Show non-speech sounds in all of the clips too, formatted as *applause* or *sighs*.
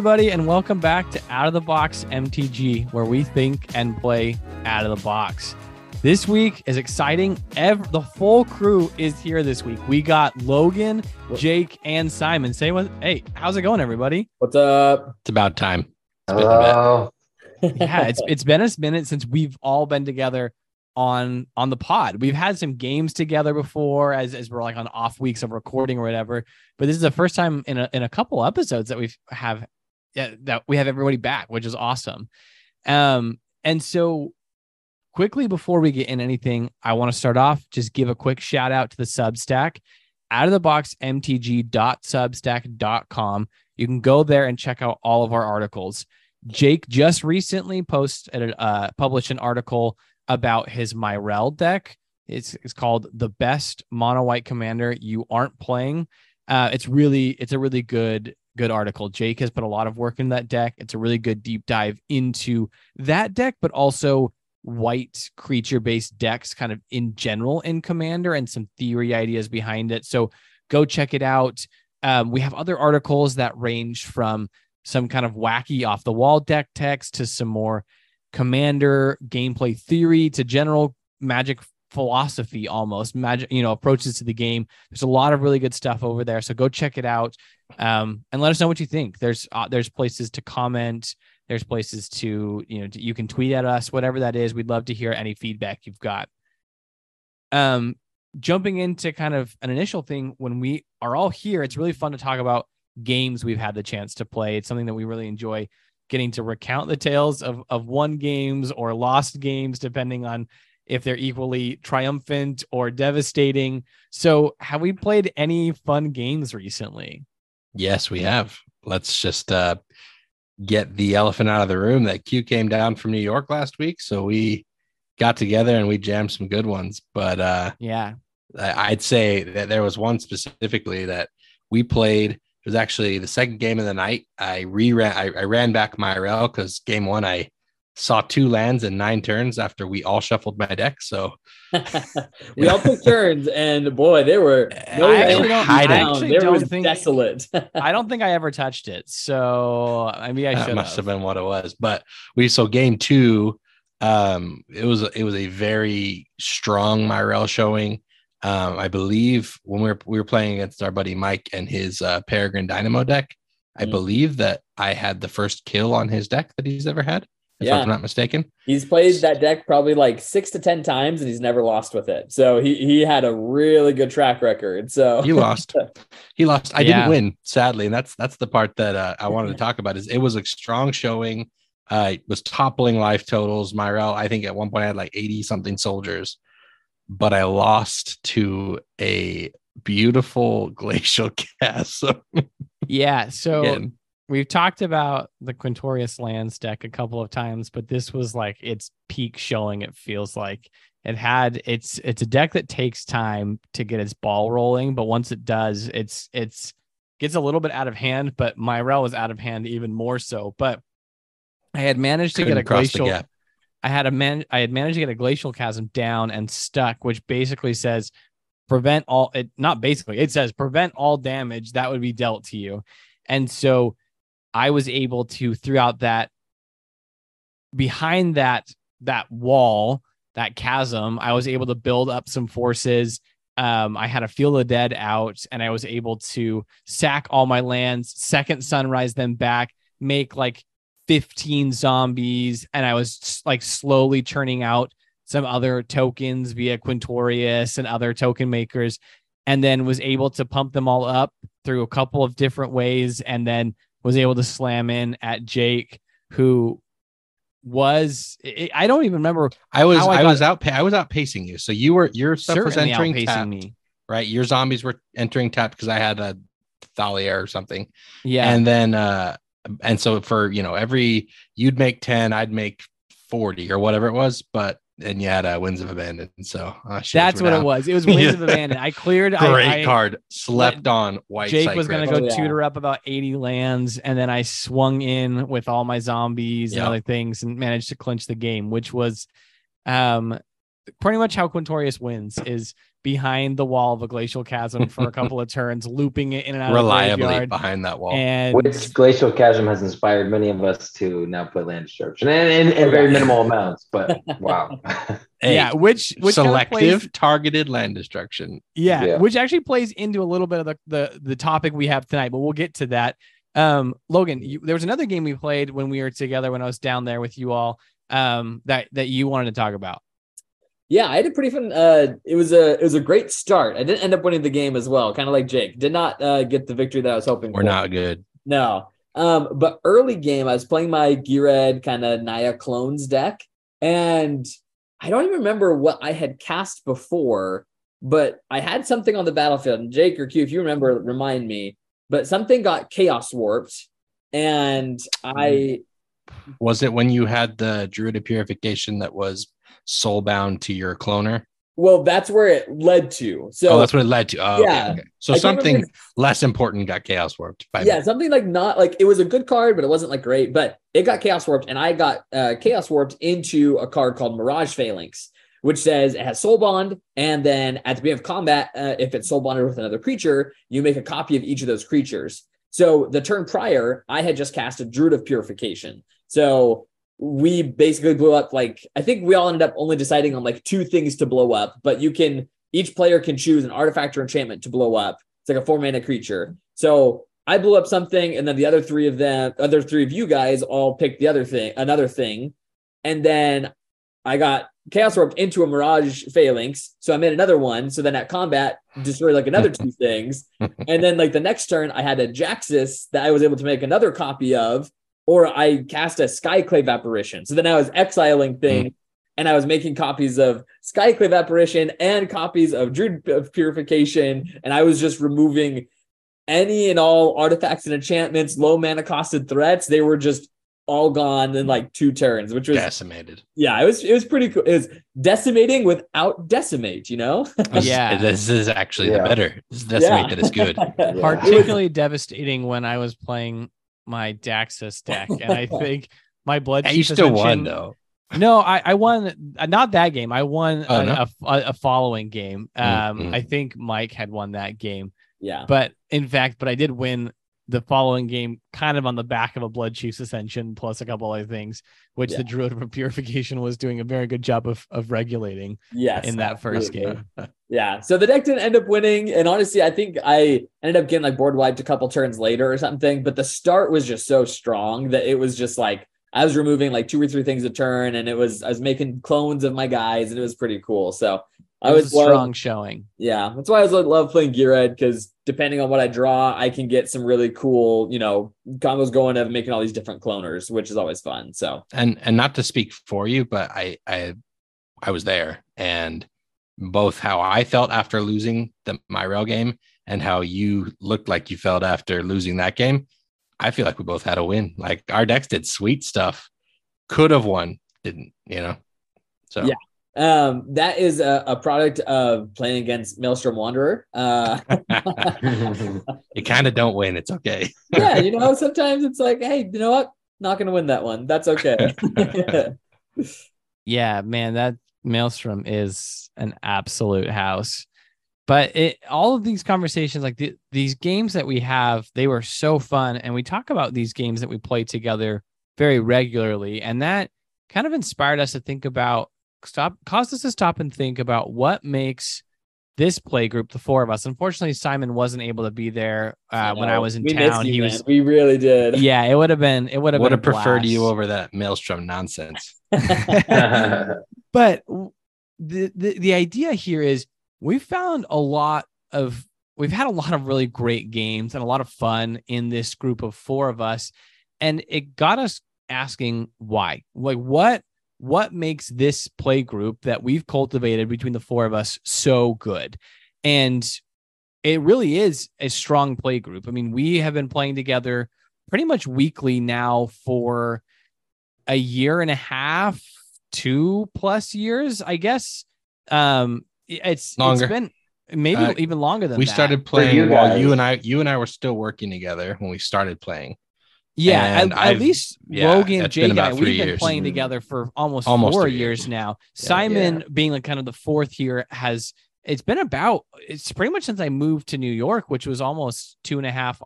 Hello, everybody, and welcome back to Out of the Box MTG, where we think and play out of the box. This week is exciting. Ev- the full crew is here this week. We got Logan, Jake, and Simon. Say what? Hey, how's it going, everybody? What's up? It's about time. Hello. *laughs* yeah, it's it's been a minute since we've all been together on on the pod. We've had some games together before as as we're like on off weeks of recording or whatever. But this is the first time in a in a couple episodes that we've have yeah, that we have everybody back, which is awesome. Um and so quickly before we get in anything, I want to start off just give a quick shout out to the Substack out of the box mtg.substack.com. You can go there and check out all of our articles. Jake just recently posted uh, published an article about his Myrel deck. It's it's called the best mono white commander you aren't playing. Uh, it's really it's a really good good article. Jake has put a lot of work in that deck. It's a really good deep dive into that deck, but also white creature based decks kind of in general in commander and some theory ideas behind it. So go check it out. Um, we have other articles that range from some kind of wacky off the wall deck text to some more commander gameplay theory to general magic philosophy almost magic you know approaches to the game. There's a lot of really good stuff over there so go check it out um, and let us know what you think. There's uh, there's places to comment there's places to you know you can tweet at us whatever that is. We'd love to hear any feedback you've got. Um jumping into kind of an initial thing when we are all here it's really fun to talk about games we've had the chance to play. It's something that we really enjoy getting to recount the tales of of won games or lost games depending on if they're equally triumphant or devastating so have we played any fun games recently Yes, we have. Let's just uh, get the elephant out of the room. That Q came down from New York last week, so we got together and we jammed some good ones. But uh, yeah I'd say that there was one specifically that we played. It was actually the second game of the night. I reran. I, I ran back my RL because game one I saw two lands in nine turns after we all shuffled my deck. So *laughs* we all took turns, and boy, they were no I land actually don't- I actually They don't were think- desolate. *laughs* i don't think i ever touched it so maybe i that should must have been what it was. But we so game two, um, it was it was a very strong Myrel showing. Um, I believe when we were we were playing against our buddy Mike and his uh, Peregrine Dynamo deck, I Mm. believe that I had the first kill on his deck that he's ever had. If Yeah. I'm not mistaken. he's played that deck probably like six to ten times, and he's never lost with it. So he he had a really good track record. So He lost. *laughs* He lost. I Yeah. didn't win, sadly, and that's that's the part that uh, I wanted to talk about. Is it was a strong showing. Uh, it was toppling life totals. Myrel, I think at one point I had like eighty something soldiers, but I lost to a beautiful *laughs* glacial chasm. yeah so Again. We've talked about the Quintorius lands deck a couple of times, but this was like its peak showing. It feels like it had it's it's a deck that takes time to get its ball rolling, but once it does, it's it's gets a little bit out of hand. But Myrel was out of hand even more so. But I had managed to Couldn't get a glacial. I had a man. I had managed to get a glacial chasm down and stuck, which basically says prevent all. It not basically. It says prevent all damage that would be dealt to you, and so I was able to throughout that behind that that wall that chasm i was able to build up some forces. Um, i had a field of dead out and i was able to sack all my lands second sunrise them back make like 15 zombies and i was like slowly churning out some other tokens via quintorius and other token makers and then was able to pump them all up through a couple of different ways and then was able to slam in at Jake, who was I I don't even remember I was I I, was out I was outpacing you. So you were your stuff was entering tapped, me. right? Your zombies were entering tapped because I had a Thalia or something. Yeah, And then uh and so for you know every you'd make 10, I'd make 40 or whatever it was, but and you had uh, Winds of Abandon. So uh, that's we're what it was. It was *laughs* Winds of Abandon. I cleared. Great I, I, card. Slept on white. Jake was going to Cyclops. go Oh, yeah. tutor up about 80 lands, and then I swung in with all my zombies and other things and managed to clinch the game, which was um pretty much how Quintorius wins is behind the wall of a glacial chasm for a couple of *laughs* turns, looping it in and out Reliably of the behind that wall. And Which glacial chasm has inspired many of us to now play land destruction and in, in very minimal amounts. But *laughs* wow, Hey, yeah, which which kind of selective plays- targeted land destruction. yeah, Yeah. which actually plays into a little bit of the, the the topic we have tonight, but we'll get to that. Um, Logan, you, there was another game we played when we were together when I was down there with you all. Um, that that you wanted to talk about. Yeah, I had a pretty fun. Uh, it was a it was a great start. I didn't end up winning the game as well, kind of like Jake. Did not uh, get the victory that I was hoping We're for. not good. No. Um, but early game, I was playing my Ghired kind of Naya clones deck, and I don't even remember what I had cast before, but I had something on the battlefield. And Jake or Q, if you remember, remind me. But something got chaos warped, and I Was it when you had the Druid of Purification that was soulbound to your cloner? well, that's where it led to. So oh, that's what it led to. Oh, Yeah. okay. So I something less important got chaos warped. By yeah, something like not like it was a good card, but it wasn't like great. But it got chaos warped, and I got uh, chaos warped into a card called Mirage Phalanx, which says it has soul bond, and then at the beginning of combat, uh, if it's soul bonded with another creature, you make a copy of each of those creatures. So the turn prior, I had just cast a Druid of Purification. So we basically blew up like I think we all ended up only deciding on like two things to blow up, but you can each player can choose an artifact or enchantment to blow up. It's like a four mana creature. So I blew up something, and then the other three of them, other three of you guys, all picked the other thing, another thing, and then I got chaos warped into a mirage phalanx. So I made another one. So then at combat, destroyed like another two *laughs* things, and then like the next turn, I had a Jaxis that I was able to make another copy of, or I cast a Skyclave apparition. So then I was exiling hmm. things. And I was making copies of Skyclave Apparition and copies of Druid of Purification. And I was just removing any and all artifacts and enchantments, low mana costed threats. They were just all gone in like two turns, which was decimated. yeah, it was it was pretty cool. It was decimating without decimate, you know? *laughs* Yeah. this is actually the better. This is decimate that is good. *laughs* Yeah. Particularly devastating when I was playing my Daxos deck, and I *laughs* think my blood. Hey, you still won though. No, I, I won uh, not that game. I won Oh, a, no? a, a- a following game. Um, Mm, mm. I think Mike had won that game, yeah. but in fact, but I did win the following game, kind of on the back of a Blood Chief's Ascension, plus a couple other things, which Yeah. the Druid of Purification was doing a very good job of of regulating Yes. in that first game. *laughs* Yeah. So the deck didn't end up winning. And honestly, I think I ended up getting like board wiped a couple turns later or something. But the start was just so strong that it was just like I was removing like two or three things a turn and it was I was making clones of my guys and it was pretty cool. So I It was was a love- strong showing. Yeah, that's why I was love playing Ghired because depending on what I draw, I can get some really cool, you know, combos going of making all these different cloners, which is always fun. So and and not to speak for you, but I I I was there, and both how I felt after losing the Myrel game and how you looked like you felt after losing that game. I feel like we both had a win. Like our decks did sweet stuff, could have won, didn't you know? So Yeah. um that is a, a product of playing against Maelstrom Wanderer. Uh *laughs* you kind of don't win. It's okay. *laughs* yeah, you know, sometimes it's like, hey, you know what? Not gonna win that one. That's okay. *laughs* Yeah, man, that Maelstrom is an absolute house. But it all of these conversations, like the, these games that we have, they were so fun. And we talk about these games that we play together very regularly. And that kind of inspired us to think about stop caused us to stop and think about what makes this play group, the four of us. Unfortunately, Simon wasn't able to be there uh, when I was in we town. you, he man. was we really did. yeah, it would have been it would have Would have preferred you over that maelstrom nonsense. *laughs* *laughs* *laughs* but the, the the idea here is we found a lot of we've had a lot of really great games and a lot of fun in this group of four of us. And it got us asking why. Like what what makes this play group that we've cultivated between the four of us so good? And it really is a strong play group. I mean we have been playing together pretty much weekly now for a year and a half two plus years i guess um it's Longer. it's been maybe Uh, even longer than we that. started you playing while you and I you and I were still working together when we started playing. Yeah, And at, at least yeah, Logan, it's Jake, been and I, about we've three been years. playing together for almost, Almost four years years. now. Yeah. Simon, Yeah. being like kind of the fourth year, has it's been about it's pretty much since I moved to New York, which was almost two and a half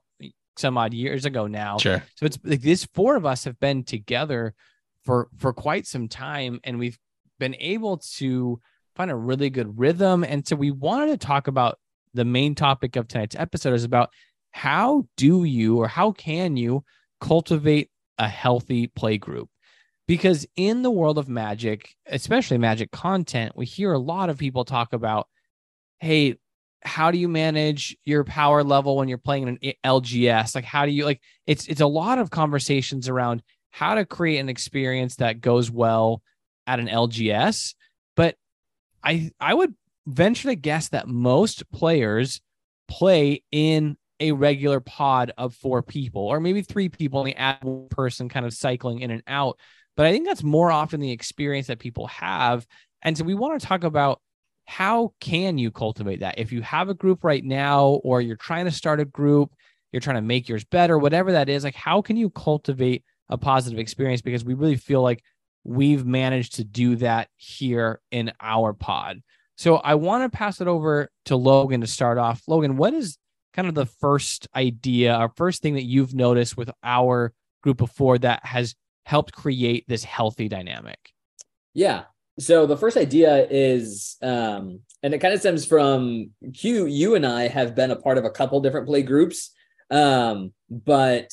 some odd years ago now. Sure. So it's like this four of us have been together for for quite some time, and we've been able to find a really good rhythm. And so we wanted to talk about the main topic of tonight's episode is about how do you or how can you cultivate a healthy play group? Because in the world of magic, especially magic content, we hear a lot of people talk about, hey, how do you manage your power level when you're playing in an LGS? Like, how do you like it's it's a lot of conversations around how to create an experience that goes well at an LGS. But I I would venture to guess that most players play in a regular pod of four people or maybe three people and they add one person kind of cycling in and out. But I think that's more often the experience that people have. And so we want to talk about how can you cultivate that? If you have a group right now or you're trying to start a group, you're trying to make yours better, whatever that is, like how can you cultivate a positive experience? Because we really feel like we've managed to do that here in our pod. So I want to pass it over to Logan to start off. Logan, what is kind of the first idea or first thing that you've noticed with our group of four that has helped create this healthy dynamic? Yeah. So the first idea is, um, and it kind of stems from Q. You and I have been a part of a couple different play groups, um, but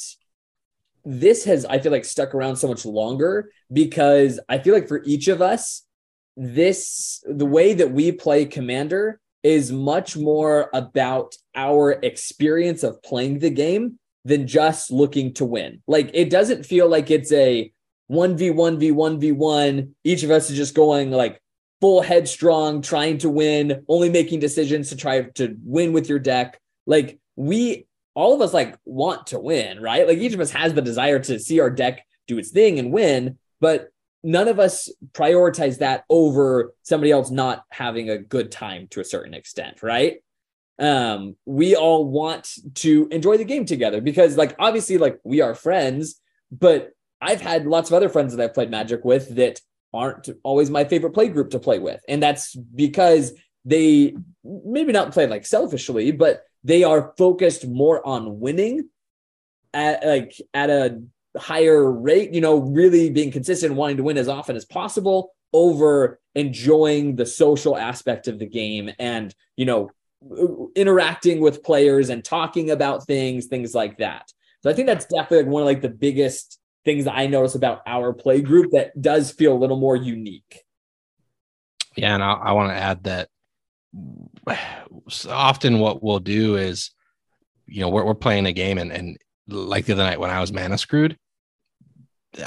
this has I feel like stuck around so much longer because I feel like for each of us, this the way that we play Commander is much more about our experience of playing the game than just looking to win. Like it doesn't feel like it's a 1v1v1v1. Each of us is just going like full headstrong, trying to win, only making decisions to try to win with your deck. Like we, all of us, like want to win, right? Like each of us has the desire to see our deck do its thing and win, but none of us prioritize that over somebody else not having a good time to a certain extent, right? Um, we all want to enjoy the game together because, like, obviously, like we are friends, but I've had lots of other friends that I've played Magic with that aren't always my favorite play group to play with. And that's because they maybe not play like selfishly, but they are focused more on winning at like at a higher rate, you know, really being consistent, wanting to win as often as possible over enjoying the social aspect of the game and, you know, interacting with players and talking about things, things like that. So I think that's definitely one of like the biggest things that I notice about our play group that does feel a little more unique. Yeah, and I, I want to add that often what we'll do is, you know, we're, we're playing a game and, and like the other night when I was mana screwed,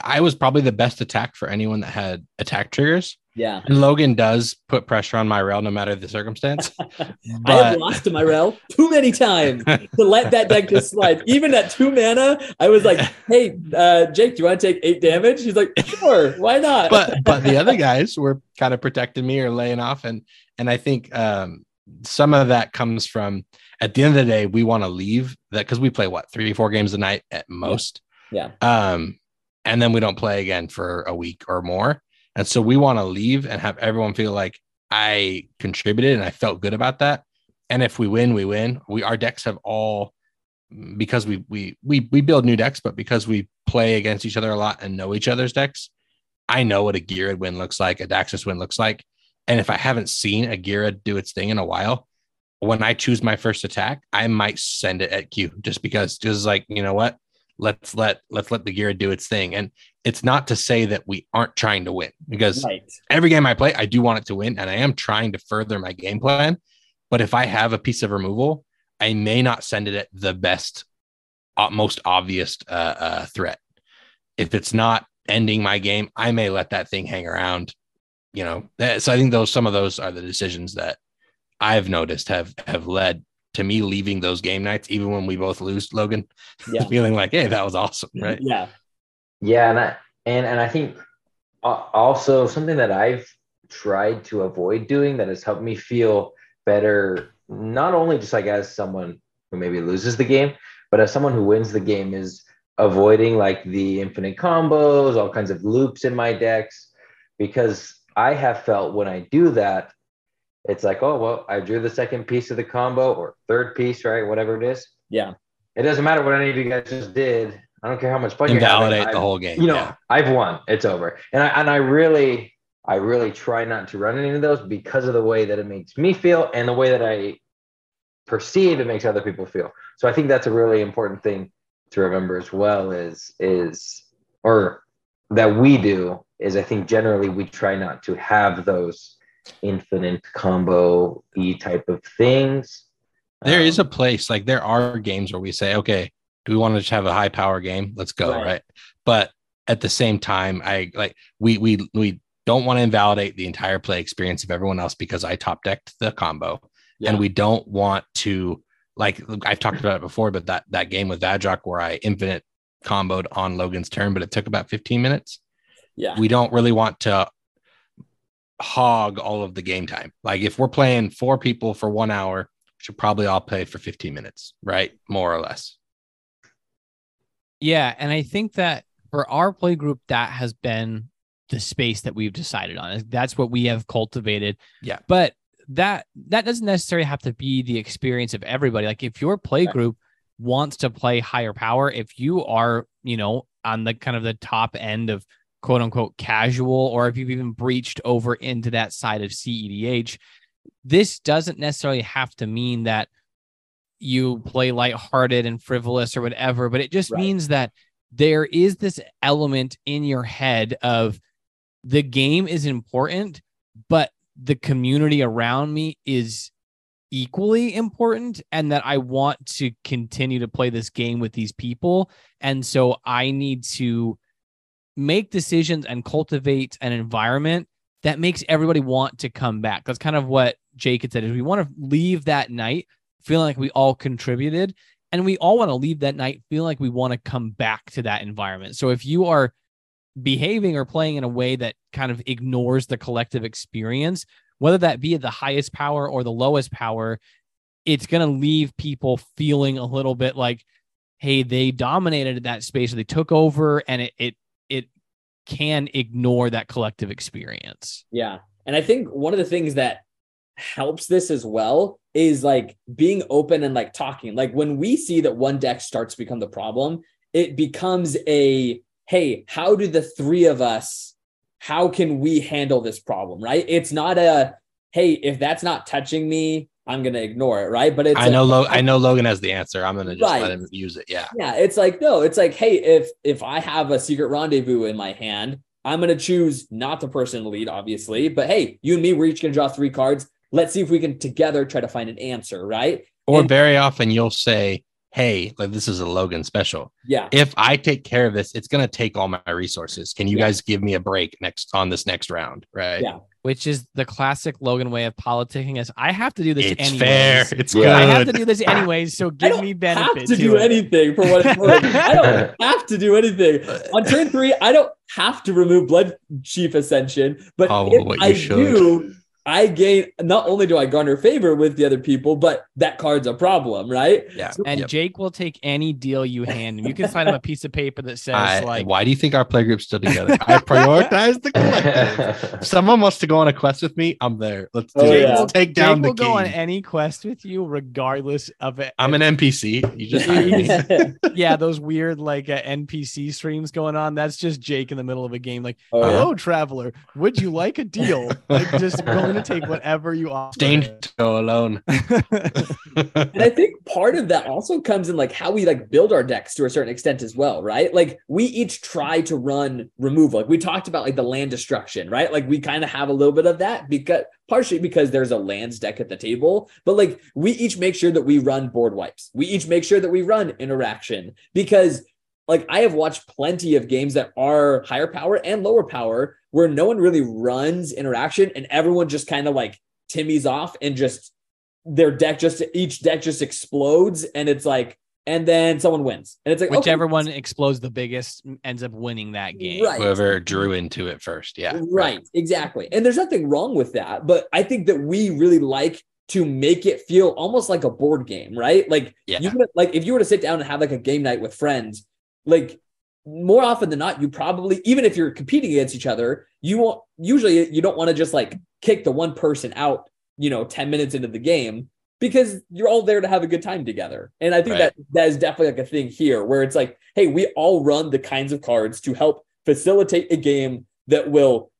I was probably the best attack for anyone that had attack triggers. Yeah. And Logan does put pressure on Myrel no matter the circumstance. but... *laughs* I have lost to Myrel too many times to *laughs* let that deck just slide. Even at two mana, I was like, *laughs* hey, uh, Jake, do you want to take eight damage? He's like, sure, why not? but but the other guys were kind of protecting me or laying off. And and I think um, some of that comes from at the end of the day, we want to leave that because we play what three, four games a night at most. Yeah. Um, and then we don't play again for a week or more. And so we want to leave and have everyone feel like I contributed and I felt good about that. And if we win, we win. We our decks have all because we we we we build new decks, but because we play against each other a lot and know each other's decks, I know what a Ghired win looks like, a Daxos win looks like. And if I haven't seen a Ghired do its thing in a while, when I choose my first attack, I might send it at Q just because just like, you know what? Let's let let's let the gear do its thing. And it's not to say that we aren't trying to win because right. every game I play, I do want it to win, and I am trying to further my game plan. But if I have a piece of removal, I may not send it at the best, uh, most obvious uh, uh, threat. If it's not ending my game, I may let that thing hang around. You know, so I think those some of those are the decisions that I've noticed have have led to me leaving those game nights, even when we both lose, Logan, yeah. *laughs* feeling like, hey, that was awesome, right? Yeah, yeah, and I and and I think uh, also something that I've tried to avoid doing that has helped me feel better, not only just like as someone who maybe loses the game, but as someone who wins the game is avoiding like the infinite combos, all kinds of loops in my decks, because I have felt when I do that, it's like, oh well, I drew the second piece of the combo or third piece, right? Whatever it is. Yeah. It doesn't matter what any of you guys just did. I don't care how much fun you're Invalidate the whole game. You know, yeah. I've won. It's over. And I and I really, I really try not to run any of those because of the way that it makes me feel and the way that I perceive it makes other people feel. So I think that's a really important thing to remember as well is is or that we do is I think generally we try not to have those infinite combo e type of things. There is Um, a place like there are games where we say, okay, do we want to just have a high power game? Let's go, Right. right? But at the same time, I like we we we don't want to invalidate the entire play experience of everyone else because I top decked the combo, Yeah. and we don't want to like I've talked about it before, but that that game with Vadrok where I infinite comboed on Logan's turn, but it took about 15 minutes. Yeah. We don't really want to hog all of the game time. Like if we're playing four people for one hour, we should probably all play for 15 minutes, right? More or less. Yeah, and I think that for our play group, that has been the space that we've decided on. That's what we have cultivated. Yeah. But that that doesn't necessarily have to be the experience of everybody. Like if your play group wants to play higher power, if you are, you know, on the kind of the top end of quote unquote casual, or if you've even breached over into that side of CEDH, this doesn't necessarily have to mean that you play lighthearted and frivolous or whatever, but it just Right. means that there is this element in your head of the game is important, but the community around me is equally important and that I want to continue to play this game with these people. And so I need to make decisions and cultivate an environment that makes everybody want to come back. That's kind of what Jake had said is we want to leave that night feeling like we all contributed and we all want to leave that night feeling like we want to come back to that environment. So if you are behaving or playing in a way that kind of ignores the collective experience, whether that be the highest power or the lowest power, it's going to leave people feeling a little bit like, hey, they dominated that space or they took over and it, it, it can ignore that collective experience. Yeah. And I think one of the things that helps this as well is like being open and like talking. Like when we see that one deck starts to become the problem, it becomes a hey, how do the three of us, how can we handle this problem? Right. It's not a hey, if that's not touching me, I'm gonna ignore it, right? But it's I know I know Logan has the answer. I'm gonna just Right. let him use it. Yeah. Yeah, it's like no, it's like hey, if if I have a secret rendezvous in my hand, I'm gonna choose not the person to lead, obviously. But hey, you and me, we're each gonna draw three cards. Let's see if we can together try to find an answer, right? Or And- very often you'll say, Hey, like this is a Logan special. Yeah, If I take care of this, it's gonna take all my resources. Can you Yeah. guys give me a break next on this next round? Right. Yeah. Which is the classic Logan way of politicking is I have to do this It's anyways. fair. It's Yeah. I have to do this *laughs* anyways, so I give don't me have benefit to do it. anything for what it's worth. I don't *laughs* have to do anything on turn three. I don't have to remove Blood Chief Ascension, but Oh, if what you I should. do, I gain. Not only do I garner favor with the other people, but that card's a problem, right? Yeah. And Yep. Jake will take any deal you hand him. You can sign him a piece of paper that says I- like why do you think our play group's still together? I prioritize the collective. *laughs* Someone wants to go on a quest with me, I'm there. Let's do Oh, it. yeah. Let's take Jake down the will go on any quest with you, regardless of it. I'm an NPC. You just hire me. *laughs* *laughs* yeah, those weird like uh, NPC streams going on. That's just Jake in the middle of a game, like, Oh, yeah. "Hello, traveler. Would you like a deal?" Like, just willing to take whatever you offer. Dangerous to go alone. *laughs* And I think part of that also comes in like how we like build our decks to a certain extent as well, right? Like we each try to run removal. Like we talked about like the land destruction, right? Like we kind of have a little bit of that because partially because there's a lands deck at the table, but like we each make sure that we run board wipes. We each make sure that we run interaction because like I have watched plenty of games that are higher power and lower power where no one really runs interaction and everyone just kind of like timmies off and just their deck just each deck just explodes and it's like and then someone wins and it's like okay, Whichever one explodes the biggest ends up winning that game. Right. Whoever drew into it first. Yeah. right exactly and there's nothing wrong with that but i think that we really like to make it feel almost like a board game right like Yeah. you would like if you were to sit down and have like a game night with friends like more often than not you probably even if you're competing against each other you won't usually you don't want to just like kick the one person out you know, 10 minutes into the game because you're all there to have a good time together. And I think Right. that that is definitely like a thing here where it's like, hey, we all run the kinds of cards to help facilitate a game that will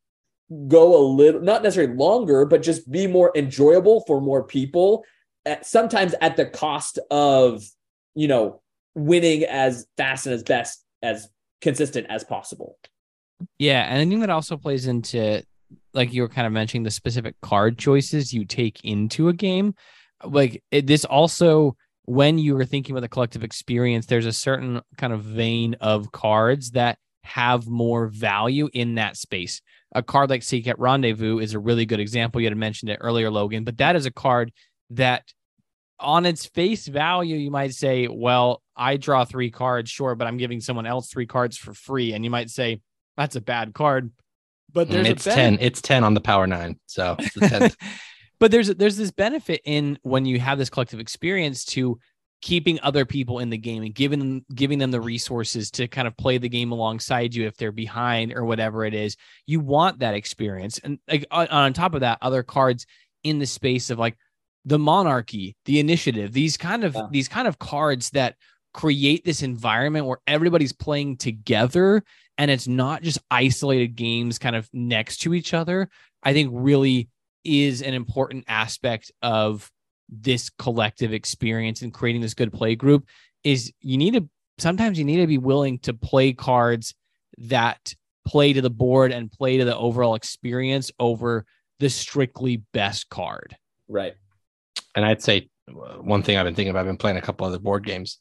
go a little not necessarily longer, but just be more enjoyable for more people. At, sometimes at the cost of, you know, winning as fast and as best as consistent as possible. Yeah, and I think that also plays into like you were kind of mentioning the specific card choices you take into a game. Like it, this also when you were thinking about the collective experience, there's a certain kind of vein of cards that have more value in that space. A card like Secret Rendezvous is a really good example. You had mentioned it earlier, Logan, but that is a card that on its face value, you might say, well, I draw three cards, sure, but I'm giving someone else three cards for free. And you might say, that's a bad card. But there's it's a ben- 10. It's 10 on the power nine. So it's the *laughs* but there's there's this benefit in when you have this collective experience to keeping other people in the game and giving them giving them the resources to kind of play the game alongside you if they're behind or whatever it is you want that experience and like on, on top of that other cards in the space of like the monarchy the initiative these kind of Yeah. these kind of cards that create this environment where everybody's playing together and it's not just isolated games kind of next to each other i think really is an important aspect of this collective experience and creating this good play group is you need to sometimes you need to be willing to play cards that play to the board and play to the overall experience over the strictly best card Right. And I'd say uh, one thing I've been thinking about, I've been playing a couple other board games,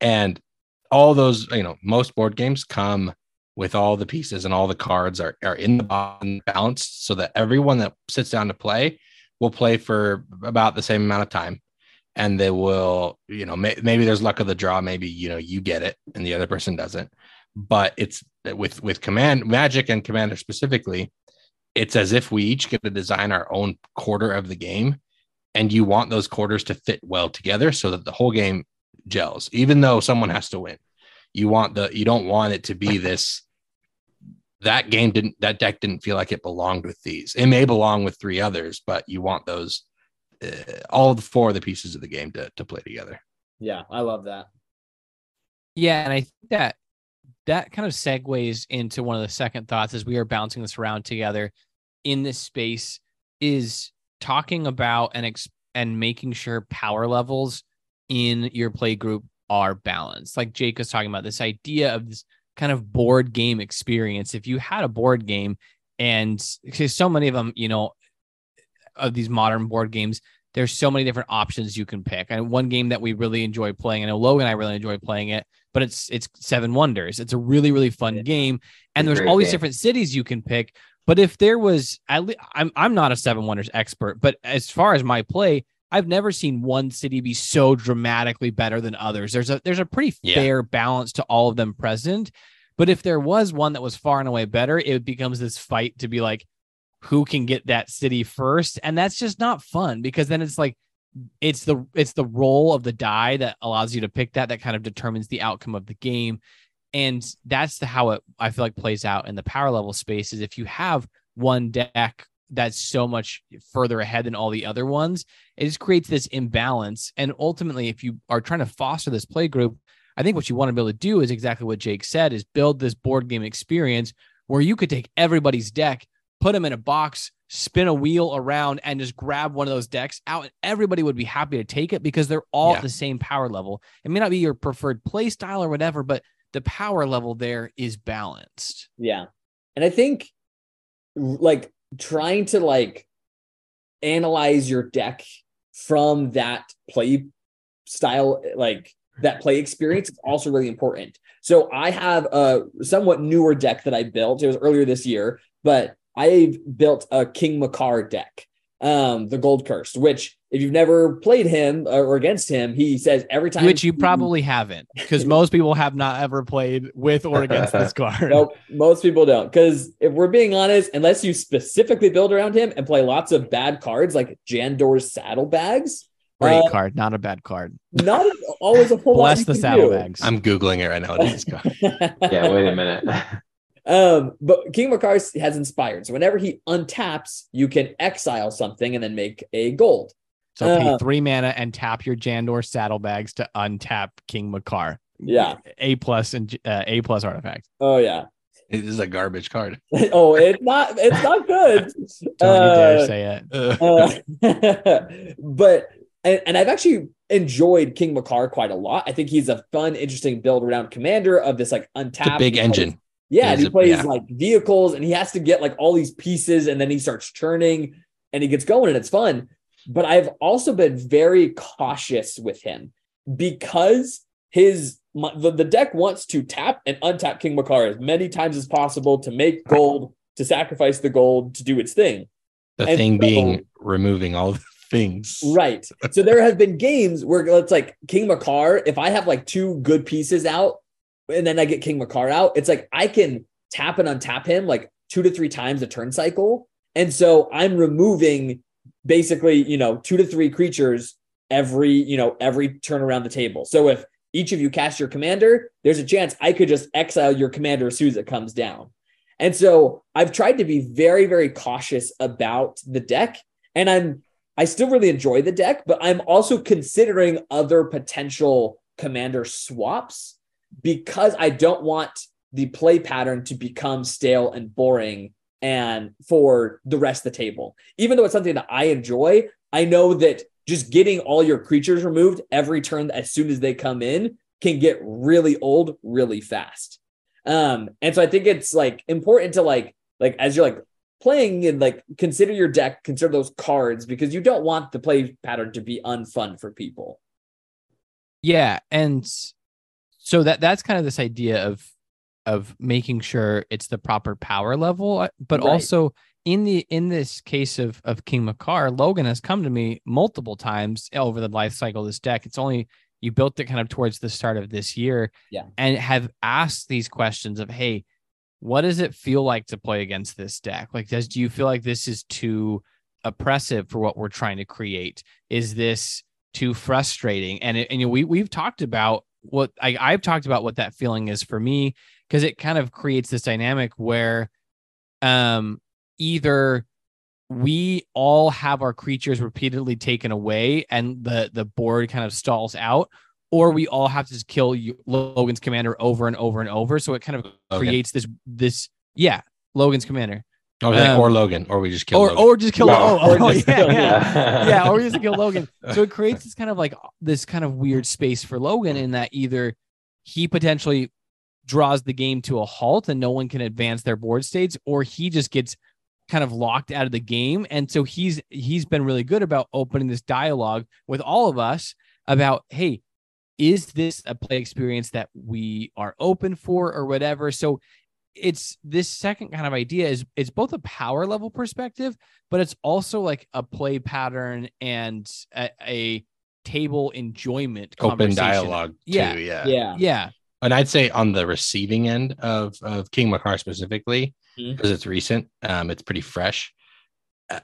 and all those, you know, most board games come with all the pieces and all the cards are, are in the bottom balanced so that everyone that sits down to play will play for about the same amount of time. And they will, you know, may, maybe there's luck of the draw. Maybe, you know, you get it and the other person doesn't. But it's with, with command magic and commander specifically, it's as if we each get to design our own quarter of the game and you want those quarters to fit well together so that the whole game gels even though someone has to win. You want the you don't want it to be *laughs* this that game didn't that deck didn't feel like it belonged with these. It may belong with three others but you want those uh, all the four of the pieces of the game to, to play together. Yeah, I love that. Yeah, and I think that that kind of segues into one of the second thoughts as we are bouncing this around together in this space is talking about and ex- and making sure power levels in your play group are balanced. Like Jake was talking about this idea of this kind of board game experience. If you had a board game and because so many of them, you know, of these modern board games, there's so many different options you can pick. And one game that we really enjoy playing, I know Logan and I really enjoy playing it, but it's it's Seven Wonders. It's a really really fun game, and It's there's all these different cities you can pick. But if there was, at least, I'm I'm not a Seven Wonders expert, but as far as my play, I've never seen one city be so dramatically better than others. There's a there's a pretty Yeah. fair balance to all of them present. But if there was one that was far and away better, it becomes this fight to be like, who can get that city first, and that's just not fun because then it's like it's the it's the roll of the die that allows you to pick that that kind of determines the outcome of the game and that's the how it i feel like plays out in the power level space is if you have one deck that's so much further ahead than all the other ones it just creates this imbalance and ultimately if you are trying to foster this play group i think what you want to be able to do is exactly what jake said is build this board game experience where you could take everybody's deck put them in a box spin a wheel around and just grab one of those decks out and everybody would be happy to take it because they're all Yeah. at the same power level it may not be your preferred play style or whatever but the power level there is balanced Yeah. And I think like trying to like analyze your deck from that play style, like that play experience is also really important. So I have a somewhat newer deck that I built. It was earlier this year, but I've built a King Macar deck, um, the Gold Cursed, which if you've never played him or against him, he says every time which you probably haven't because most people have not ever played with or against this *laughs* card Nope, most people don't. Because if we're being honest, unless you specifically build around him and play lots of bad cards like Jandor's saddlebags, great uh, card not a bad card not always a whole lot. bless the can saddlebags i'm googling it right now It is- *laughs* Yeah, wait a minute. *laughs* Um, but King Macar has inspired. So whenever he untaps, you can exile something and then make a gold. So pay Uh, three mana and tap your Jandor saddlebags to untap King Macar. Yeah. A plus and uh, A plus artifact. Oh yeah. this is a garbage card. *laughs* oh, it's not. It's not good. *laughs* Don't you dare Uh, say it. *laughs* Uh, but and, and I've actually enjoyed King Macar quite a lot. I think he's a fun, interesting build around commander of this like It's a untapped big he plays- engine. Yeah, He and he plays yeah. like vehicles, and he has to get like all these pieces, and then he starts churning, and he gets going, and it's fun. But I've also been very cautious with him because his my, the, the deck wants to tap and untap King Macar as many times as possible to make gold, to sacrifice the gold to do its thing. The And thing so- being removing all *laughs* the things. Right. So there have been games where it's like King Macar, if I have like two good pieces out and then I get King Macar out, it's like I can tap and untap him like two to three times a turn cycle. And so I'm removing basically, you know, two to three creatures every, you know, every turn around the table. So if each of you cast your commander, there's a chance I could just exile your commander as soon as it comes down. And so I've tried to be very, very cautious about the deck. And I'm I still really enjoy the deck, but I'm also considering other potential commander swaps because I don't want the play pattern to become stale and boring and for the rest of the table. Even though it's something that I enjoy, I know that just getting all your creatures removed every turn as soon as they come in can get really old really fast. Um, and so I think it's like important to like like as you're like playing and like consider your deck, consider those cards because you don't want the play pattern to be unfun for people. Yeah, and so that that's kind of this idea of of making sure it's the proper power level, uh, but Right. also in the in this case of of King Macar, Logan has come to me multiple times over the life cycle of this deck. It's only you built it kind of towards the start of this year, Yeah. and have asked these questions of, hey, what does it feel like to play against this deck? Like, does do you feel like this is too oppressive for what we're trying to create? Is this too frustrating? And it, and you know, we we've talked about what I, I've talked about what that feeling is for me because it kind of creates this dynamic where, um, either we all have our creatures repeatedly taken away and the the board kind of stalls out or we all have to kill Logan's commander over and over and over. So it kind of creates this this yeah Logan's commander Um, or Logan, or we just kill or Logan. or just kill No, oh, or oh, just *laughs* yeah, yeah. yeah, or we just kill Logan. So it creates this kind of like this kind of weird space for Logan in that either he potentially draws the game to a halt and no one can advance their board states, or he just gets kind of locked out of the game. And so he's he's been really good about opening this dialogue with all of us about, hey, is this a play experience that we are open for or whatever? So it's this second kind of idea is it's both a power level perspective, but it's also like a play pattern and a, a table enjoyment open conversation. dialogue too. Yeah. Yeah. Yeah. Yeah. And I'd say on the receiving end of of King Macar specifically, because it's recent, um, it's pretty fresh. Uh,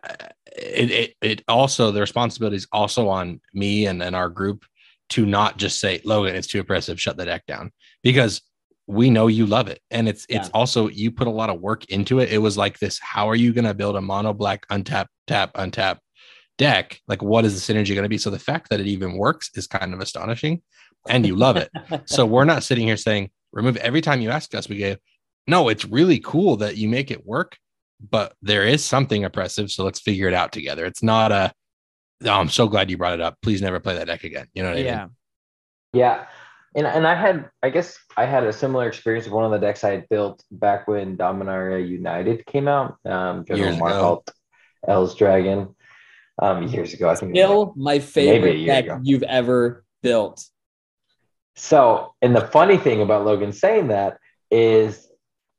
it, it it also the responsibility is also on me and, and our group to not just say Logan, it's too oppressive, shut the deck down because we know you love it, and it's it's Yeah. also you put a lot of work into it. It was like this: how are you going to build a mono black untap tap untap deck? Like, what is the synergy going to be? So the fact that it even works is kind of astonishing, and you love it. *laughs* So we're not sitting here saying remove every time you ask us. We go, no, it's really cool that you make it work, but there is something oppressive. So let's figure it out together. It's not a, oh, I'm so glad you brought it up. Please never play that deck again. You know what I Yeah. mean? Yeah. And, and I had, I guess I had a similar experience with one of the decks I had built back when Dominaria United came out. Um, General Years ago. Markalt, L's Dragon, um, years ago. I think. it was like- Still my favorite deck ago. you've ever built. So, and the funny thing about Logan saying that is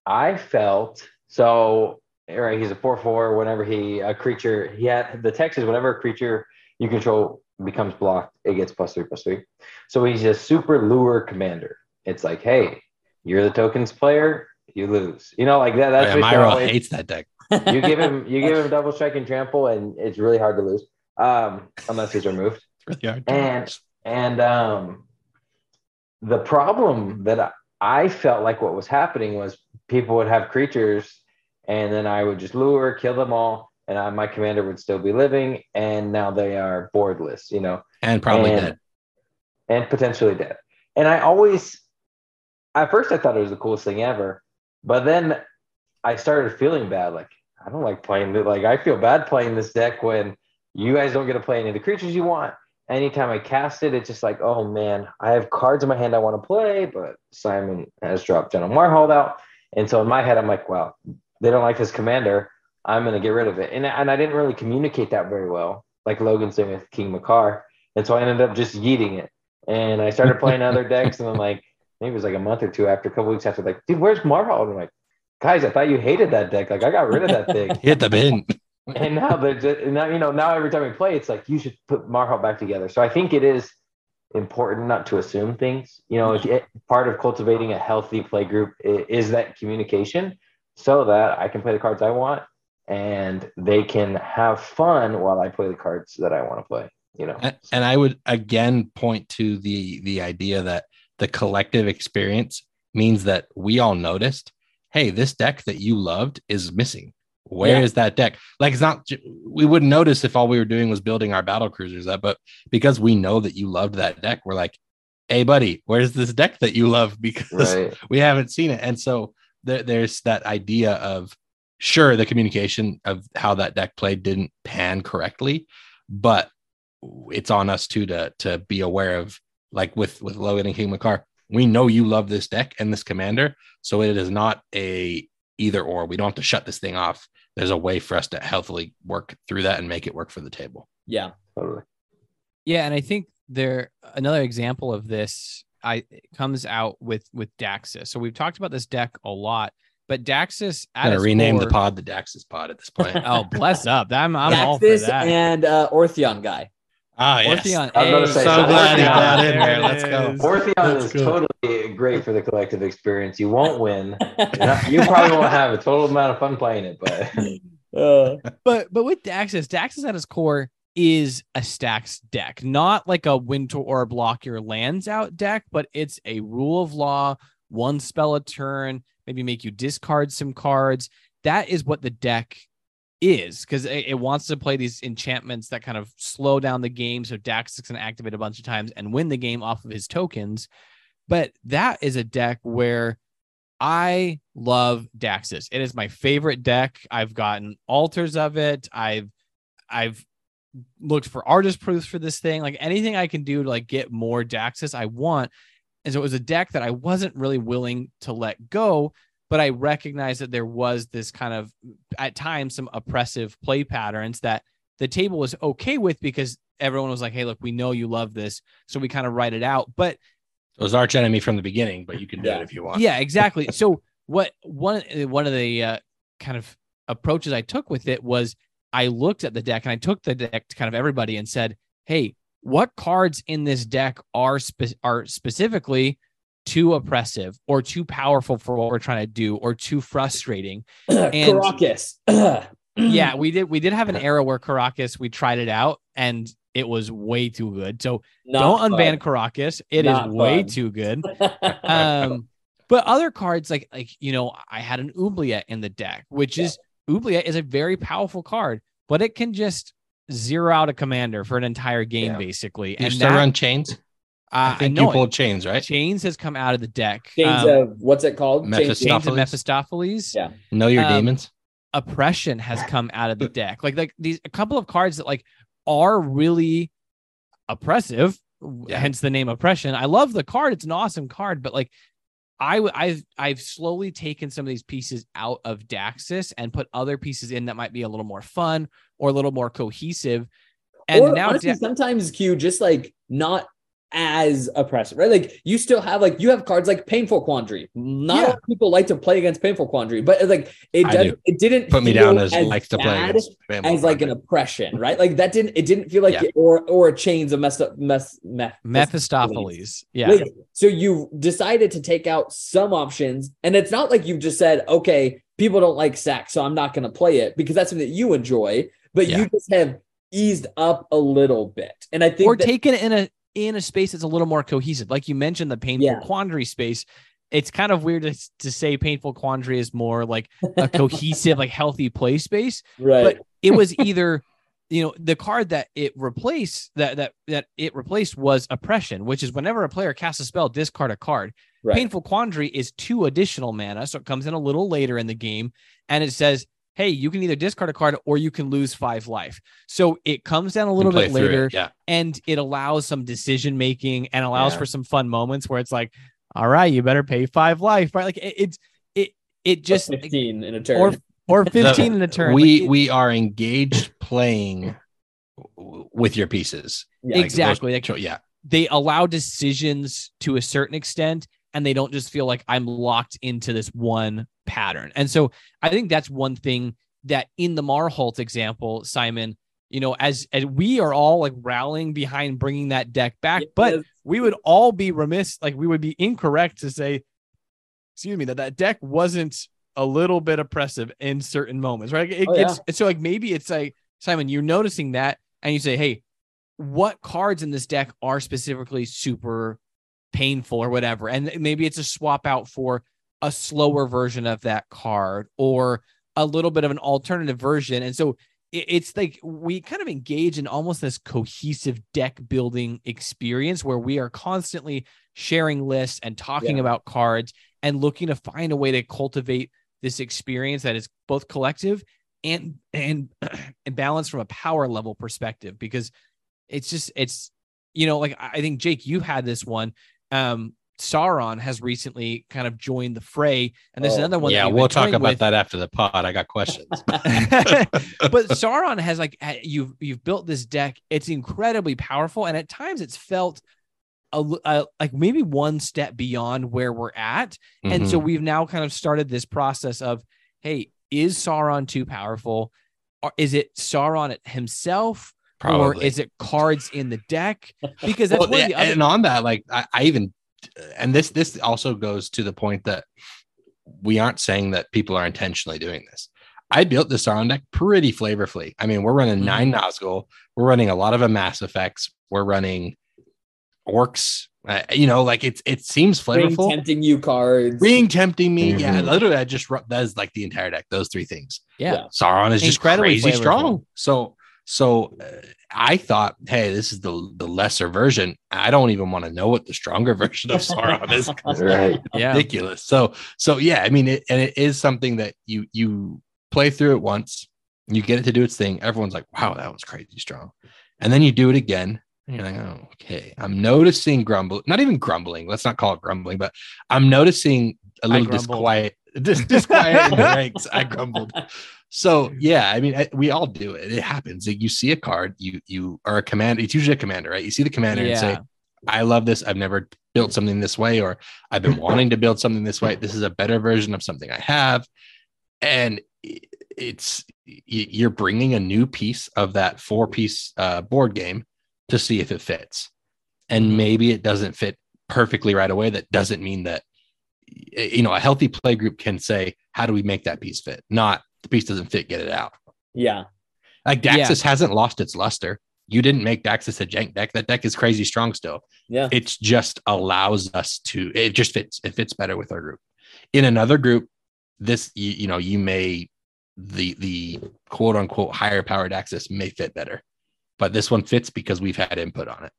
I felt so, right, he's a 4 4. Whenever he, a creature, he had the text is whenever a creature you control becomes blocked, it gets plus three, plus three. So he's a super lure commander. It's like, hey, you're the tokens player, you lose. You know, like that. That's Oh, yeah, Myra hates that deck. you give him you give him *laughs* double strike and trample, and it's really hard to lose. Um, unless he's removed. It's *laughs* really hard And lose. and um, the problem that I, I felt like what was happening was people would have creatures, and then I would just lure, kill them all, and I, my commander would still be living, and now they are boardless, you know, and probably and, dead. and potentially dead. And I always, at first, I thought it was the coolest thing ever, but then I started feeling bad. Like I don't like playing it. Like I feel bad playing this deck when you guys don't get to play any of the creatures you want. Anytime I cast it, it's just like, oh man, I have cards in my hand I want to play, but Simon has dropped General Marhault out. And so in my head, I'm like, well, they don't like this commander. I'm going to get rid of it. And, and I didn't really communicate that very well, like Logan's doing with King Macar. And so I ended up just yeeting it. And I started playing other decks. And then, like, maybe it was like a month or two after, a couple weeks after, like, dude, where's Marhault? I'm like, guys, I thought you hated that deck. Like, I got rid of that thing. *laughs* Hit the bin. and now they're just, now, you know, now every time we play, it's like, you should put Marhault back together. So I think it is important not to assume things. You know, it, part of cultivating a healthy play group is that communication so that I can play the cards I want and they can have fun while I play the cards that I want to play. You know, and, and I would again point to the the idea that the collective experience means that we all noticed, hey, this deck that you loved is missing. Where is Yeah. that deck? Like it's not we wouldn't notice if all we were doing was building our battle cruisers up, but because we know that you loved that deck, we're like, hey buddy, where's this deck that you love? *laughs* Because right? we haven't seen it. And so there, there's that idea of sure the communication of how that deck played didn't pan correctly, but it's on us too to to be aware of like with with Logan and King Macar. We know you love this deck and this commander, so it is not a either or. We don't have to shut this thing off. There's a way for us to healthily work through that and make it work for the table. Yeah. Totally. Yeah, and I think there another example of this I comes out with with Daxos. So we've talked about this deck a lot, but Daxos I'm at gonna its rename the pod the Daxos pod at this *laughs* point. Oh, bless up. I'm I'm all for Daxos that. and uh, Orthion guy. ah, yes. Orthion. I was gonna Hey, say, So so glad he Orthion- got in there. Let's go. is. Orthion Let's is go. totally great for the collective experience. You won't win. You're *laughs* not- you probably won't have a total amount of fun playing it, but *laughs* Uh, But but with Daxos, Daxos at his core is a stacks deck, not like a win to or block your lands out deck, but it's a rule of law, one spell a turn, maybe make you discard some cards. That is what the deck is because it, it wants to play these enchantments that kind of slow down the game. So Daxos can activate a bunch of times and win the game off of his tokens. But that is a deck where I love Daxos. It is my favorite deck. I've gotten altars of it. I've I've looked for artist proofs for this thing. Like anything I can do to like get more Daxos, I want. And so it was a deck that I wasn't really willing to let go, but I recognized that there was this kind of at times some oppressive play patterns that the table was okay with because everyone was like, hey, look, we know you love this. So we kind of write it out. But It was arch enemy from the beginning, but you can do Yeah. it if you want. yeah, exactly. So what one one of the uh, kind of approaches I took with it was I looked at the deck and I took the deck to kind of everybody and said, "Hey, what cards in this deck are spe- are specifically too oppressive or too powerful for what we're trying to do or too frustrating?" *clears throat* and Karakas. *clears throat* yeah, we did we did have an era where Karakas we tried it out and it was way too good. So don't unban Karakas. It is Not way fun. too good. *laughs* Um, but other cards like like you know, I had an Oubliette in the deck, which is Oubliette is a very powerful card, but it can just zero out a commander for an entire game Yeah. basically. You and still that, run chains? uh, I think know you it. pulled chains, right? Chains has come out of the deck. Chains Um, of what's it called? Mephistopheles. Chains of Mephistopheles? Mephistopheles. Yeah. Know your Um, demons. oppression has *laughs* come out of the deck. Like like these a couple of cards that like are really oppressive, Yeah. hence the name oppression. I love the card; it's an awesome card, but like I w- I've I've slowly taken some of these pieces out of Daxos and put other pieces in that might be a little more fun or a little more cohesive. And or now honestly, Da- sometimes Q just like not as oppressive, right? Like you still have like you have cards like Painful Quandary. Not a Yeah. people like to play against Painful Quandary, but like it does. do. It didn't Put me down as, likes to play against as like an oppression, right? Like that didn't. It didn't feel like Yeah. it, or or chains of messed up mess meth Mephistopheles. Yeah. Like, so you decided to take out some options, and it's not like you've just said, okay, people don't like sack, so I'm not going to play it because that's something that you enjoy, but Yeah. you just have eased up a little bit. And I think or that- taken in a in a space that's a little more cohesive. Like you mentioned, the painful Yeah. quandary space. it's kind of weird to, to say painful quandary is more like a cohesive, like healthy play space. Right. But it was either, *laughs* you know, the card that it replaced that that that it replaced was oppression, which is whenever a player casts a spell, discard a card. right. Painful quandary is two additional mana, so it comes in a little later in the game, and it says, "Hey, you can either discard a card or you can lose five life." So it comes down a little bit through it, later, Yeah. and it allows some decision making and allows Yeah. for some fun moments where it's like, "All right, you better pay five life," right? Like it, it's it it Just just 15 in a turn. or or *laughs* fifteen in a turn. We Like, it- we are engaged playing with your pieces. Yeah. Like, those- exactly. Like, yeah. they allow decisions to a certain extent and they don't just feel like I'm locked into this one pattern. And so I think that's one thing that in the Marhault example, Simon, you know, as, as we are all like rallying behind bringing that deck back, but we would all be remiss, like we would be incorrect to say, excuse me, that that deck wasn't a little bit oppressive in certain moments, right? It Oh, yeah. gets so like maybe it's like Simon, you're noticing that, and you say, hey, what cards in this deck are specifically super painful or whatever, and maybe it's a swap out for a slower version of that card or a little bit of an alternative version, and so it's like we kind of engage in almost this cohesive deck building experience where we are constantly sharing lists and talking Yeah. about cards and looking to find a way to cultivate this experience that is both collective and and *clears throat* and balanced from a power level perspective because it's just it's you know like I I think Jake you had this one um Sauron has recently kind of joined the fray and there's Oh, another one yeah, we'll talk about with. that after the pod. I got questions. *laughs* *laughs* but Sauron has like you've you've built this deck. It's incredibly powerful, and at times it's felt a, a- like maybe one step beyond where we're at. And so Mhm. we've now kind of started this process of, hey, is Sauron too powerful? Or is it Sauron himself? Or is it cards in the deck? Because that's Well, one of the other and on that, like I, I even, and this this also goes to the point that we aren't saying that people are intentionally doing this. I built this Sauron deck pretty flavorfully. I mean, we're running nine Nazgul, we're running a lot of Amass effects, we're running orcs. Uh, you know, like it's it seems Ring flavorful. tempting you cards. Ring tempting me, yeah. Mhm. Literally, I just ru- that is like the entire deck. Those three things. yeah. Yeah. Sauron is just crazy flavorful. strong. So so uh, I thought, hey, this is the the lesser version. I don't even want to know what the stronger version of Sauron is. it's Right. Yeah. ridiculous. So so yeah, I mean, it, and it is something that you you play through it once, you get it to do its thing. Everyone's like, wow, that was crazy strong, and then you do it again. And you're like, oh, okay. I'm noticing grumble, not even grumbling. Let's not call it grumbling, but I'm noticing a little disquiet, *laughs* dis- disquiet in the ranks. I grumbled. So yeah, I mean, I, we all do it. It happens. Like, you see a card, you you are a commander. It's usually a commander, right? You see the commander and say, I love this. I've never built something this way, or I've been wanting to build something this way. This is a better version of something I have. And it's you're bringing a new piece of that four piece uh, board game to see if it fits. And maybe it doesn't fit perfectly right away. That doesn't mean that, you know, a healthy play group can say, how do we make that piece fit? Not the piece doesn't fit, get it out. Yeah. Like Yeah. Daxos hasn't lost its luster. You didn't make Daxos a jank deck. That deck is crazy strong still Yeah. it just allows us to it just fits it fits better with our group in another group this you, you know you may the the quote unquote higher powered access may fit better but this one fits because we've had input on it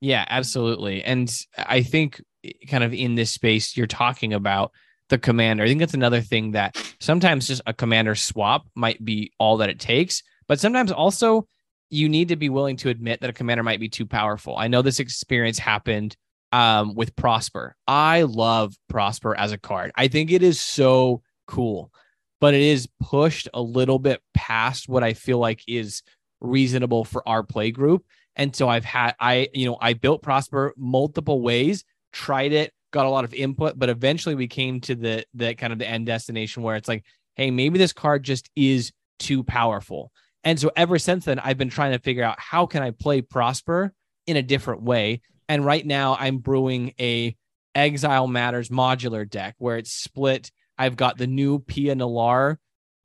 Yeah, absolutely. And I think eh, kind of in this space, you're talking about the commander. I think that's another thing that sometimes just a commander swap might be all that it takes, but sometimes also you need to be willing to admit that a commander might be too powerful. I know this experience happened um, with Prosper. I love Prosper as a card. I think it is so cool, but it is pushed a little bit past what I feel like is reasonable for our play group. And so I've had I, you know, I built Prosper multiple ways, tried it, got a lot of input, but eventually we came to the the kind of the end destination where it's like, hey, maybe this card just is too powerful. And so ever since then, I've been trying to figure out how can I play Prosper in a different way. And right now I'm brewing a Exile Matters modular deck where it's split. I've got the new Pia Nalar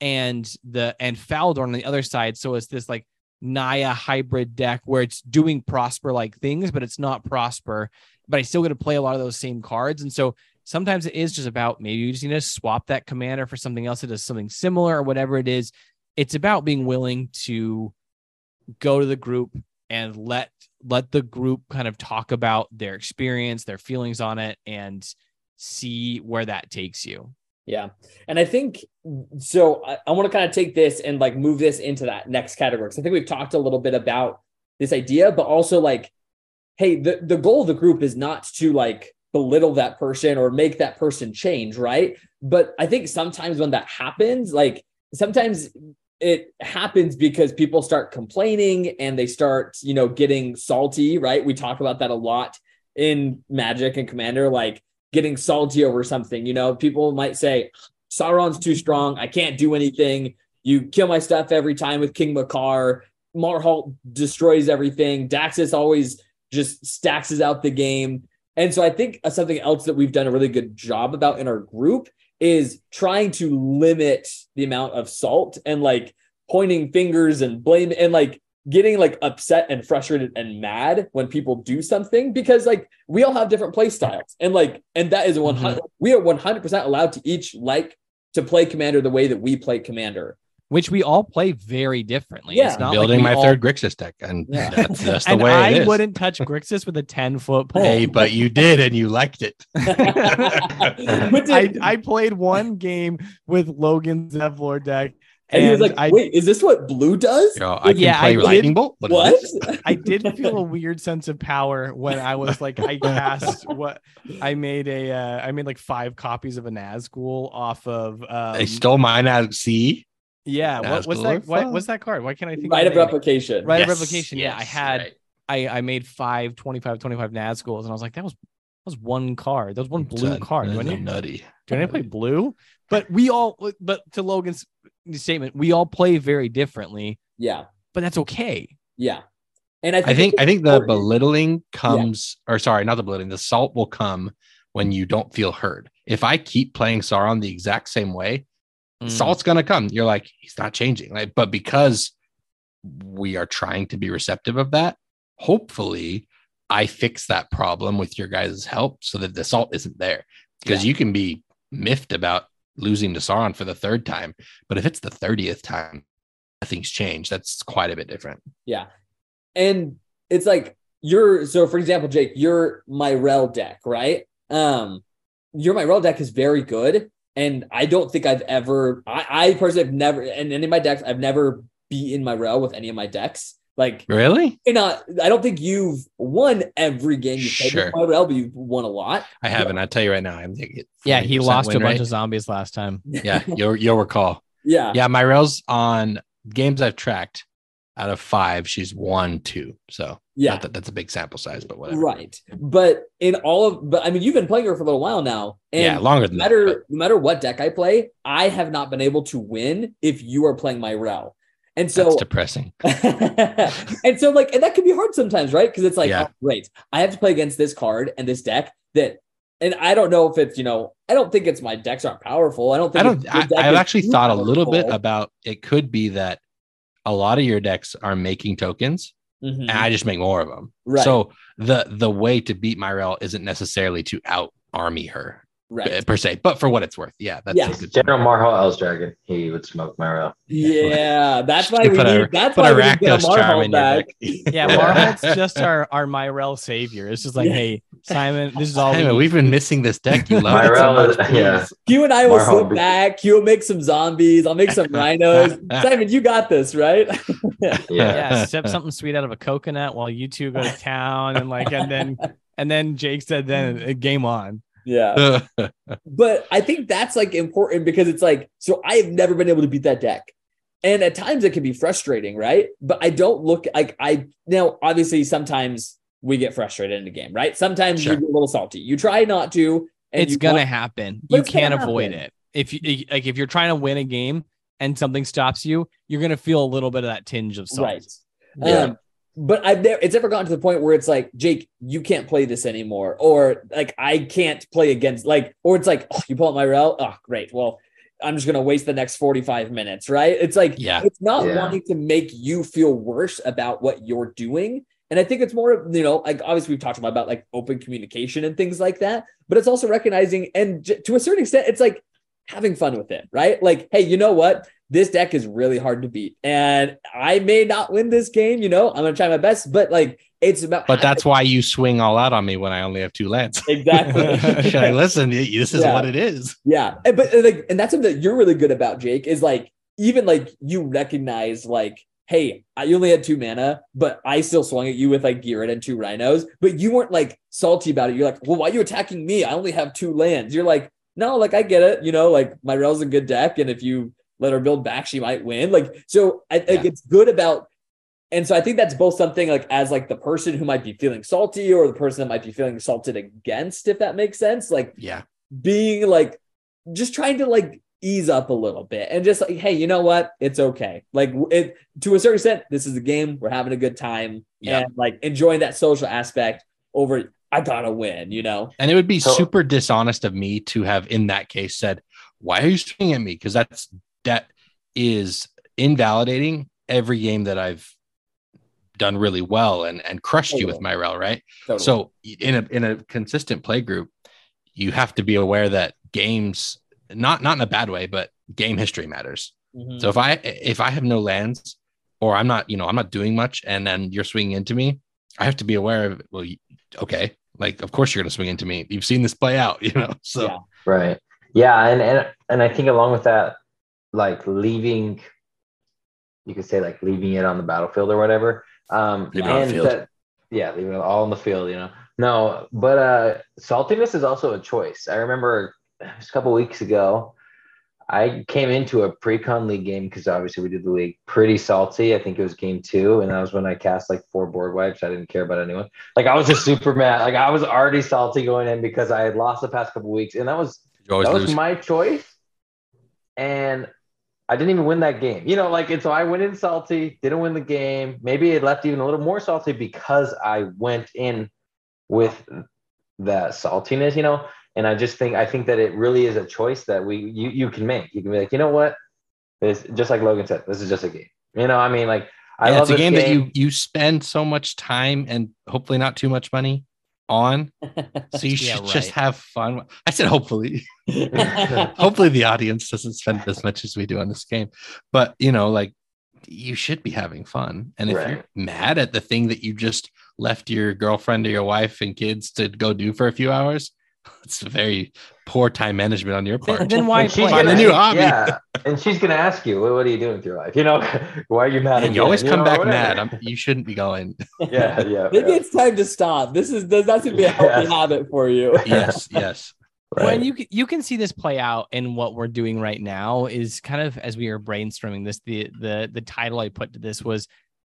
and the and Faldorn on the other side. So it's this like Naya hybrid deck where it's doing prosper like things, but it's not prosper. But I still get to play a lot of those same cards. And so sometimes it is just about maybe you just need to swap that commander for something else that does something similar or whatever it is. It's about being willing to go to the group and let let the group kind of talk about their experience, their feelings on it, and see where that takes you. Yeah. And I think so. I, I want to kind of take this and like move this into that next category. Cause I think we've talked a little bit about this idea, but also like, hey, the, the goal of the group is not to like belittle that person or make that person change, right? But I think sometimes when that happens, like sometimes it happens because people start complaining and they start, you know, getting salty, right? We talk about that a lot in Magic and Commander, like getting salty over something. You know, people might say, Sauron's too strong. I can't do anything. You kill my stuff every time with King Macar. Marhault destroys everything. Daxos always just stacks out the game. And so I think something else that we've done a really good job about in our group is trying to limit the amount of salt and like pointing fingers and blame and like getting like upset and frustrated and mad when people do something because like we all have different play styles and like and that is 100 mm-hmm. we are 100% allowed to each like to play commander the way that we play commander which we all play very differently. Yeah, it's not building like my all... third Grixis deck, and yeah. *laughs* that's, that's the and way I it is. wouldn't touch Grixis with a ten foot pole. Hey, but you did, and you liked it. *laughs* I, I played one game with Logan's Zevlor deck. And, and he was like, I, "Wait, is this what blue does?" You know, I can yeah, play I lightning did, bolt. What? what? *laughs* I did feel a weird sense of power when I was like, I cast what I made a, uh, I made like five copies of a Nazgul off of. Um, they stole my Nazgul. Yeah, what, what's that? What, what's that card? Why can't I think? Rite of replication. Right yes, of replication. Yes, yeah, I had. Right. I I made five 25 25 Nazguls, and I was like, that was that was one card. That was one blue a, card. Do I need nutty? Do I need to play blue? But we all. But to Logan's statement, we all play very differently. Yeah. But that's okay. Yeah. And I think I think, I think the belittling comes, yeah. or sorry, not the belittling. The salt will come when you don't feel heard. If I keep playing Sauron the exact same way, Mm. Salt's gonna come. You're like, he's not changing. Like, but because we are trying to be receptive of that, hopefully I fix that problem with your guys' help so that the salt isn't there. Because yeah. you can be miffed about losing to Sauron for the third time, but if it's the 30th time, nothing's changed. That's quite a bit different. Yeah. And it's like you're so for example, Jake, your Myrel deck, right? Um, your Myrel deck is very good, and I don't think I've ever, I, I personally have never, in any of my decks, I've never beaten Myrel with any of my decks. Like really? Not, I don't think you've won every game you played sure. with Myrel, but you've won a lot. I haven't. Yeah. I tell you right now, I'm. Yeah, he lost to a bunch of zombies last time. *laughs* Yeah, you'll you'll recall. Yeah, yeah. Myrel's on games I've tracked out of five, she's one, two. So yeah, that, that's a big sample size, but whatever. Right. But in all of, but I mean, you've been playing her for a little while now. And yeah, longer than no matter, that. No matter what deck I play, I have not been able to win if you are playing Myrel. And so that's depressing. *laughs* and so like, and that can be hard sometimes, right? Because it's like, yeah. oh, great, I have to play against this card and this deck that and I don't know if it's you know I don't think it's my decks aren't powerful. I don't think I don't. I, have actually thought powerful. a little bit about it. Could be that a lot of your decks are making tokens mm-hmm. and I just make more of them. Right. So the the way to beat Myrel isn't necessarily to out army her right. per se, but for what it's worth, yeah, that's yeah. General Marhault Elsdragon, he would smoke Myrel. Yeah, that's why we need. That's why we need a Marhault back. *laughs* yeah, Marhault's just our our Myrel savior. It's just like, yeah. hey, Simon, this is all. Simon, we have been missing this deck. You *laughs* love Myrel, so yeah. Q and I will Marhault sit back. Q will make some zombies. I'll make some rhinos. *laughs* Simon, you got this, right? yeah. yeah, sip something sweet out of a coconut while you two go to town, and like, and then and then Jake said, then uh, game on. Yeah. *laughs* but I think that's like important because it's like, so I have never been able to beat that deck. And at times it can be frustrating, right? But I don't look like I now obviously sometimes we get frustrated in the game, right? Sometimes sure. you get a little salty. You try not to. it's gonna happen. You can't avoid happen. it. If you like if you're trying to win a game and something stops you, you're gonna feel a little bit of that tinge of salt. Right. Yeah. Um, but I've never it's ever gotten to the point where it's like, Jake, you can't play this anymore. Or like I can't play against like, or it's like, oh, you pull up Myrel. Oh, great. Well, I'm just gonna waste the next 45 minutes, right? It's like yeah, it's not yeah. wanting to make you feel worse about what you're doing. And I think it's more, you know, like obviously we've talked about, about like open communication and things like that. but it's also recognizing and j- to a certain extent, it's like having fun with it, right? Like, hey, you know what? This deck is really hard to beat, and I may not win this game. You know, I'm gonna try my best, but like, it's about. But that's why you swing all out on me when I only have two lands. exactly. *laughs* Should I listen? This is Yeah. what it is. Yeah, and, but like, and that's something that you're really good about, Jake. Is like even like you recognize like, hey, I you only had two mana, but I still swung at you with like Ghired and two Rhinos, but you weren't like salty about it. You're like, well, why are you attacking me? I only have two lands. You're like, no, like I get it. You know, like Myrel's a good deck, and if you let her build back, she might win. Like, so I think Yeah. it's good about. And so I think that's both something like as like the person who might be feeling salty or the person that might be feeling salted against, if that makes sense. Like Yeah. being like just trying to like ease up a little bit and just like hey you know what it's okay like it to a certain extent this is a game we're having a good time Yeah. and like enjoying that social aspect over i gotta win you know And it would be So- super dishonest of me to have, in that case, said, "Why are you swinging at me?" Because that's that is invalidating every game that I've done really well and and crushed you with Totally. Myrel, right? Totally. So in a in a consistent play group, you have to be aware that games, not not in a bad way, but game history matters. Mhm. So if I if I have no lands, or I'm not, you know, I'm not doing much, and then you're swinging into me, I have to be aware of. Well, okay, like of course you're going to swing into me. You've seen this play out, *laughs* you know. So Yeah. Right. Yeah, and and and I think along with that, like leaving, you could say like leaving it on the battlefield or whatever. Um, Leave it on the and that- yeah, leaving it all on the field. You know, no, but uh, saltiness is also a choice. I remember just a couple weeks ago, I came into a pre-con league game because obviously we did the league pretty salty. I think it was game two, and that was when I cast like four board wipes. I didn't care about anyone. Like I was just super mad. Like I was already salty going in because I had lost the past couple weeks, and that was that lose. was my choice, and I didn't even win that game. You know, like and so I went in salty, didn't win the game. Maybe it left even a little more salty because I went in with that saltiness. You know, and I just think I think that it really is a choice that we you you can make. You can be like, you know what, this just like Logan said, this is just a game. You know, I mean, like I Yeah, love it's a this game, that you you spend so much time and hopefully not too much money on. *laughs* So you Yeah, should just have fun. I said hopefully. *laughs* *laughs* hopefully the audience doesn't spend as much as we do on this game but you know like you should be having fun and if you're mad at the thing that you just left your girlfriend or your wife and kids to go do for a few hours *laughs* it's a very poor time management on your part then why And she's play? Find a new hobby. Yeah, and she's gonna ask you, "What, what are you doing with your life? You know, *laughs* why are you mad?" and you again? always come know, back mad I'm, you shouldn't be going *laughs* Yeah, yeah. maybe yeah. it's time to stop this is does not to be a healthy Yeah. habit for you yes yes Right. when you you can see this play out in what we're doing right now is kind of as we are brainstorming this the the the title I put to this was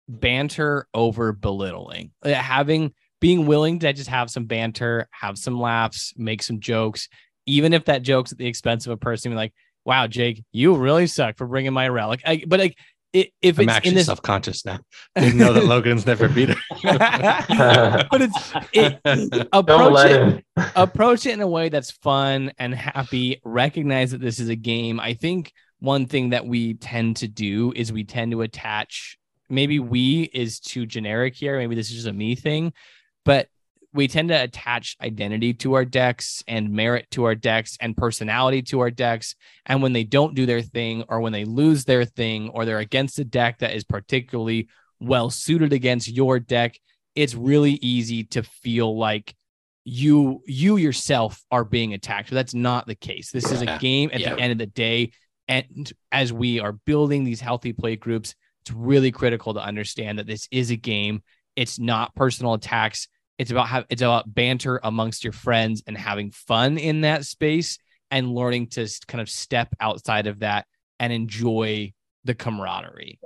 banter over belittling Uh, having being willing to just have some banter have some laughs make some jokes even if that joke's at the expense of a person being like wow Jake you really suck for bringing my relic. I, but like i- if i'm it's in actually this self-conscious now didn't know that logan's never beat her. *laughs* But it's it, *laughs* approach it him. approach it in a way that's fun and happy recognize that this is a game. I think one thing that we tend to do is we tend to attach maybe we is too generic here maybe this is just a me thing but we tend to attach identity to our decks and merit to our decks and personality to our decks and when they don't do their thing or when they lose their thing or they're against a deck that is particularly well suited against your deck it's really easy to feel like you you yourself are being attacked. But that's not the case. This is a game at Yeah. the end of the day. And as we are building these healthy play groups, it's really critical to understand that this is a game. It's not personal attacks. It's about how it's about banter amongst your friends and having fun in that space and learning to kind of step outside of that and enjoy the camaraderie.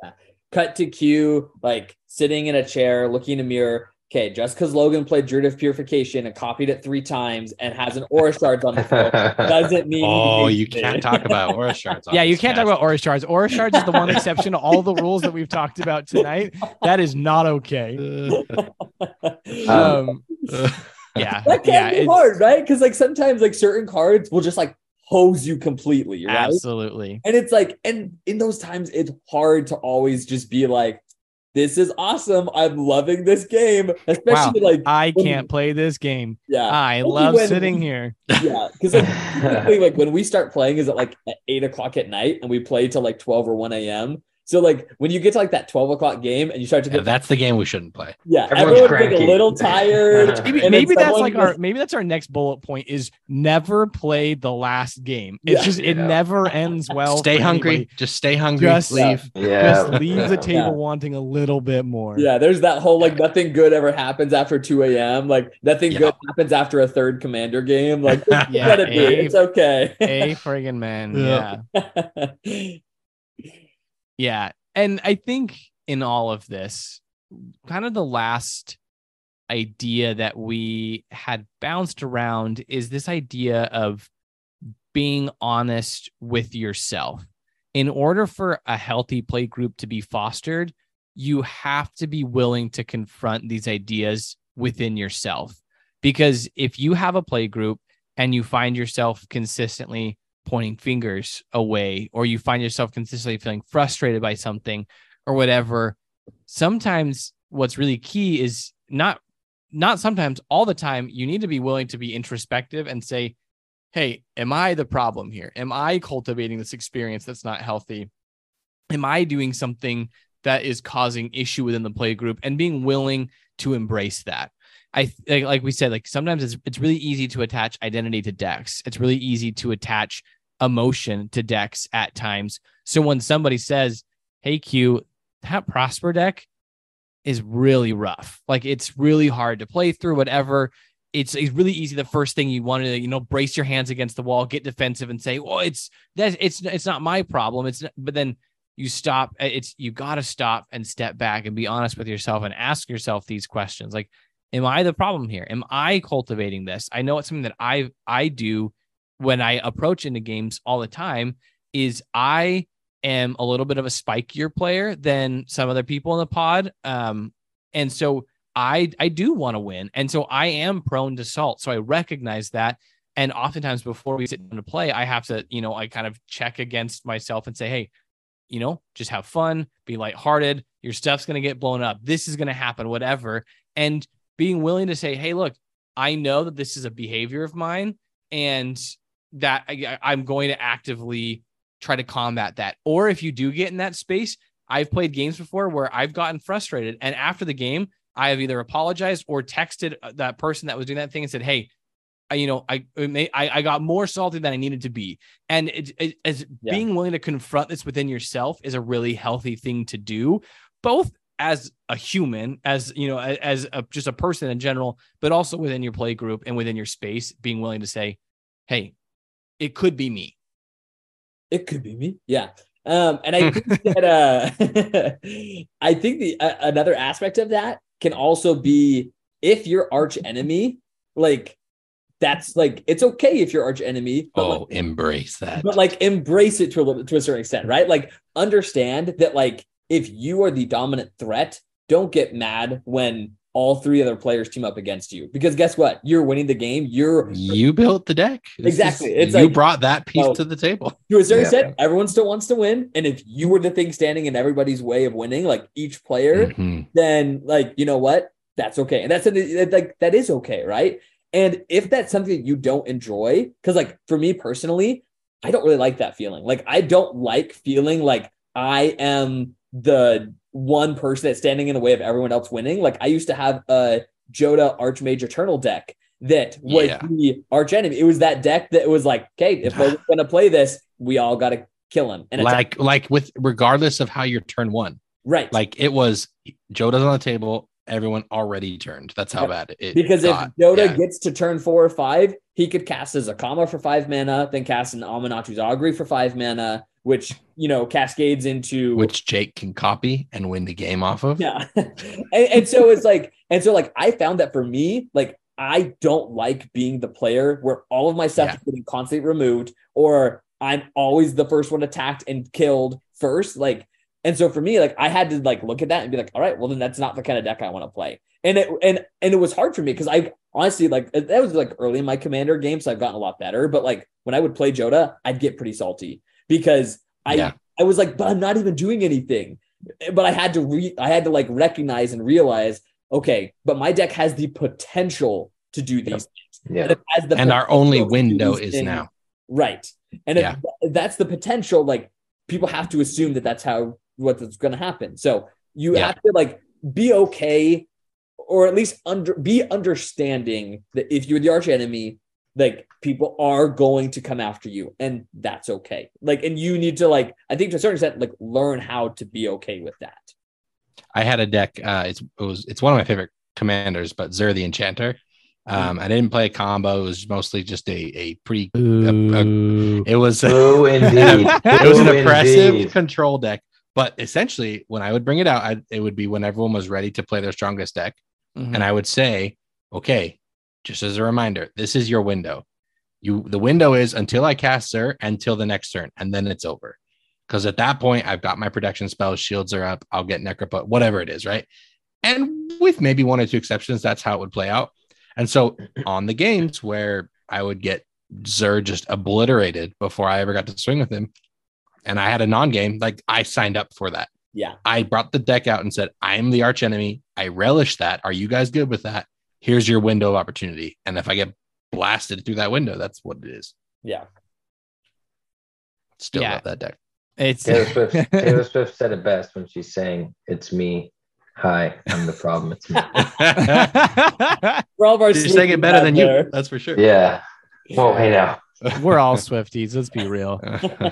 cut to Q, like sitting in a chair, looking in a mirror. Okay, just because Logan played Druid of Purification and copied it three times and has an Aura Shards on the field *laughs* doesn't mean. oh you can't talk about aura *laughs* shards Yeah, you can't talk about Aura Shards. Aura Shards is the one exception to all the *laughs* rules that we've talked about tonight. That is not okay. Um, yeah, that can yeah, be it's- hard, right? Because like sometimes like certain cards will just like hose you completely, right? absolutely. And it's like, and in those times, it's hard to always just be like, this is awesome. I'm loving this game, especially like I can't play this game. yeah. I love when- sitting here. *laughs* Yeah, because like, *laughs* like when we start playing is at like at eight o'clock at night, and we play till like twelve or one a.m. So like when you get to like that twelve o'clock game, and you start to Yeah, that's the game we shouldn't play. yeah, Everyone's everyone's like a little tired. *laughs* Maybe, maybe that's like goes- our maybe that's our next bullet point is never play the last game. It's Yeah. just it Yeah. never ends well. stay hungry. anybody. Just stay hungry. Just- leave. Yeah. Just leave the table Yeah. wanting a little bit more. Yeah, there's that whole like nothing good ever happens after 2 a.m. Like nothing Yeah. good happens after a third commander game. Like *laughs* Yeah, let it be. eh? It's okay. A friggin' man. *laughs* Yeah. Yeah. And I think in all of this, kind of the last idea that we had bounced around is this idea of being honest with yourself. In order for a healthy play group to be fostered, you have to be willing to confront these ideas within yourself. Because if you have a play group and you find yourself consistently pointing fingers away, or you find yourself consistently feeling frustrated by something or whatever, sometimes what's really key is not not sometimes all the time you need to be willing to be introspective and say hey am i the problem here? Am i cultivating this experience that's not healthy? Am i doing something that is causing issue within the play group and being willing to embrace that i like, like we said like sometimes it's, it's really easy to attach identity to decks it's really easy to attach emotion to decks at times so when somebody says hey q that prosper deck is really rough. Like it's really hard to play through, whatever. It's, it's really easy. The first thing you want to, you know, brace your hands against the wall, get defensive and say, well, it's that's it's it's not my problem. It's but then you stop. It's you got to stop and step back and be honest with yourself and ask yourself these questions. Like, am I the problem here? Am I cultivating this? I know it's something that I I do when I approach into games all the time is I am a little bit of a spikier player than some other people in the pod. Um, and so I I do want to win. And so I am prone to salt. So I recognize that. And oftentimes before we sit down to play, I have to, you know, I kind of check against myself and say, hey, you know, just have fun, be lighthearted. Your stuff's gonna get blown up. This is gonna happen, whatever. And being willing to say, hey, look, I know that this is a behavior of mine, and that I, I'm going to actively try to combat that. Or if you do get in that space, I've played games before where I've gotten frustrated. And after the game, I have either apologized or texted uh, that person that was doing that thing and said, Hey, I, you know, I, I, I got more salty than I needed to be. And it, it, as Yeah. being willing to confront this within yourself is a really healthy thing to do, both as a human, as, you know, as a, just a person in general, but also within your play group and within your space, being willing to say, Hey, it could be me. It could be me. Yeah. Um, and I *laughs* think that uh, *laughs* I think the uh, another aspect of that can also be if your arch enemy, like that's like it's okay if your arch enemy, but like, Oh, embrace that. but like embrace it to a little to a certain extent, right? Like understand that like if you are the dominant threat, don't get mad when all three other players team up against you because guess what? You're winning the game. You're you built the deck. This Exactly. is- It's you like- brought that piece to the table. to a certain Yeah. extent, everyone still wants to win. And if you were the thing standing in everybody's way of winning, like each player, Mhm. then like you know what that's okay and that's like that is okay right and if that's something you don't enjoy because like for me personally i don't really like that feeling like i don't like feeling like i am the one person that's standing in the way of everyone else winning like i used to have a Jodah archmage eternal deck that was Yeah. the arch enemy it was that deck that was like okay if we're *sighs* gonna play this we all gotta kill him and like like with regardless of how your turn won. right Like it was Jodah's on the table, everyone already turned. That's how Yeah. bad it Because if got. Jodah Yeah. gets to turn four or five, he could cast as a Zakama for five mana, then cast an Amanatu's Augury for five mana, which you know cascades into which Jake can copy and win the game off of. yeah. *laughs* and, and so it's like, and so like I found that for me, like I don't like being the player where all of my stuff Yeah. is getting constantly removed, or I'm always the first one attacked and killed first. Like, and so for me, like I had to like look at that and be like, all right, well then that's not the kind of deck I want to play. And it and and it was hard for me because I honestly like that was like early in my commander game, so I've gotten a lot better. But like when I would play Jodah, I'd get pretty salty because I Yeah. I was like, but I'm not even doing anything. but I had to re I had to like recognize and realize, okay, but my deck has the potential to do these things. Yeah. the and our only potential to do window is things. now. Right. And Yeah. th- that's the potential, like people have to assume that that's how what's going to happen. So you Yeah. have to like be okay, or at least under be understanding that if you're the arch enemy, like people are going to come after you, and that's okay. Like, and you need to like, I think to a certain extent, like learn how to be okay with that. I had a deck. Uh, it's it was it's one of my favorite commanders, but Zur the Enchanter. Um, I didn't play a combo. It was mostly just a a pretty. Ooh. It was Boo *laughs* indeed. *laughs* it was an Boo oppressive indeed. control deck. But essentially, when I would bring it out, I, it would be when everyone was ready to play their strongest deck, Mhm. and I would say, "Okay, just as a reminder, this is your window. You the window is until I cast Zur until the next turn, and then it's over. Because at that point, I've got my protection spells, shields are up. I'll get Necropot, whatever it is, right? And with maybe one or two exceptions, that's how it would play out. And so *clears throat* on the games where I would get Zur just obliterated before I ever got to swing with him, and I had a non-game, like I signed up for that. Yeah. I brought the deck out and said, I'm the arch enemy. I relish that. Are you guys good with that? Here's your window of opportunity. And if I get blasted through that window, that's what it is. Yeah. Still Yeah. love that deck. It's Taylor Swift, *laughs* Taylor Swift said it best when she's saying, It's me. Hi, I'm the problem. It's me. *laughs* *laughs* For all of our You're saying it better than there. you. That's for sure. Yeah. Well, hey now. We're all Swifties. Let's be real.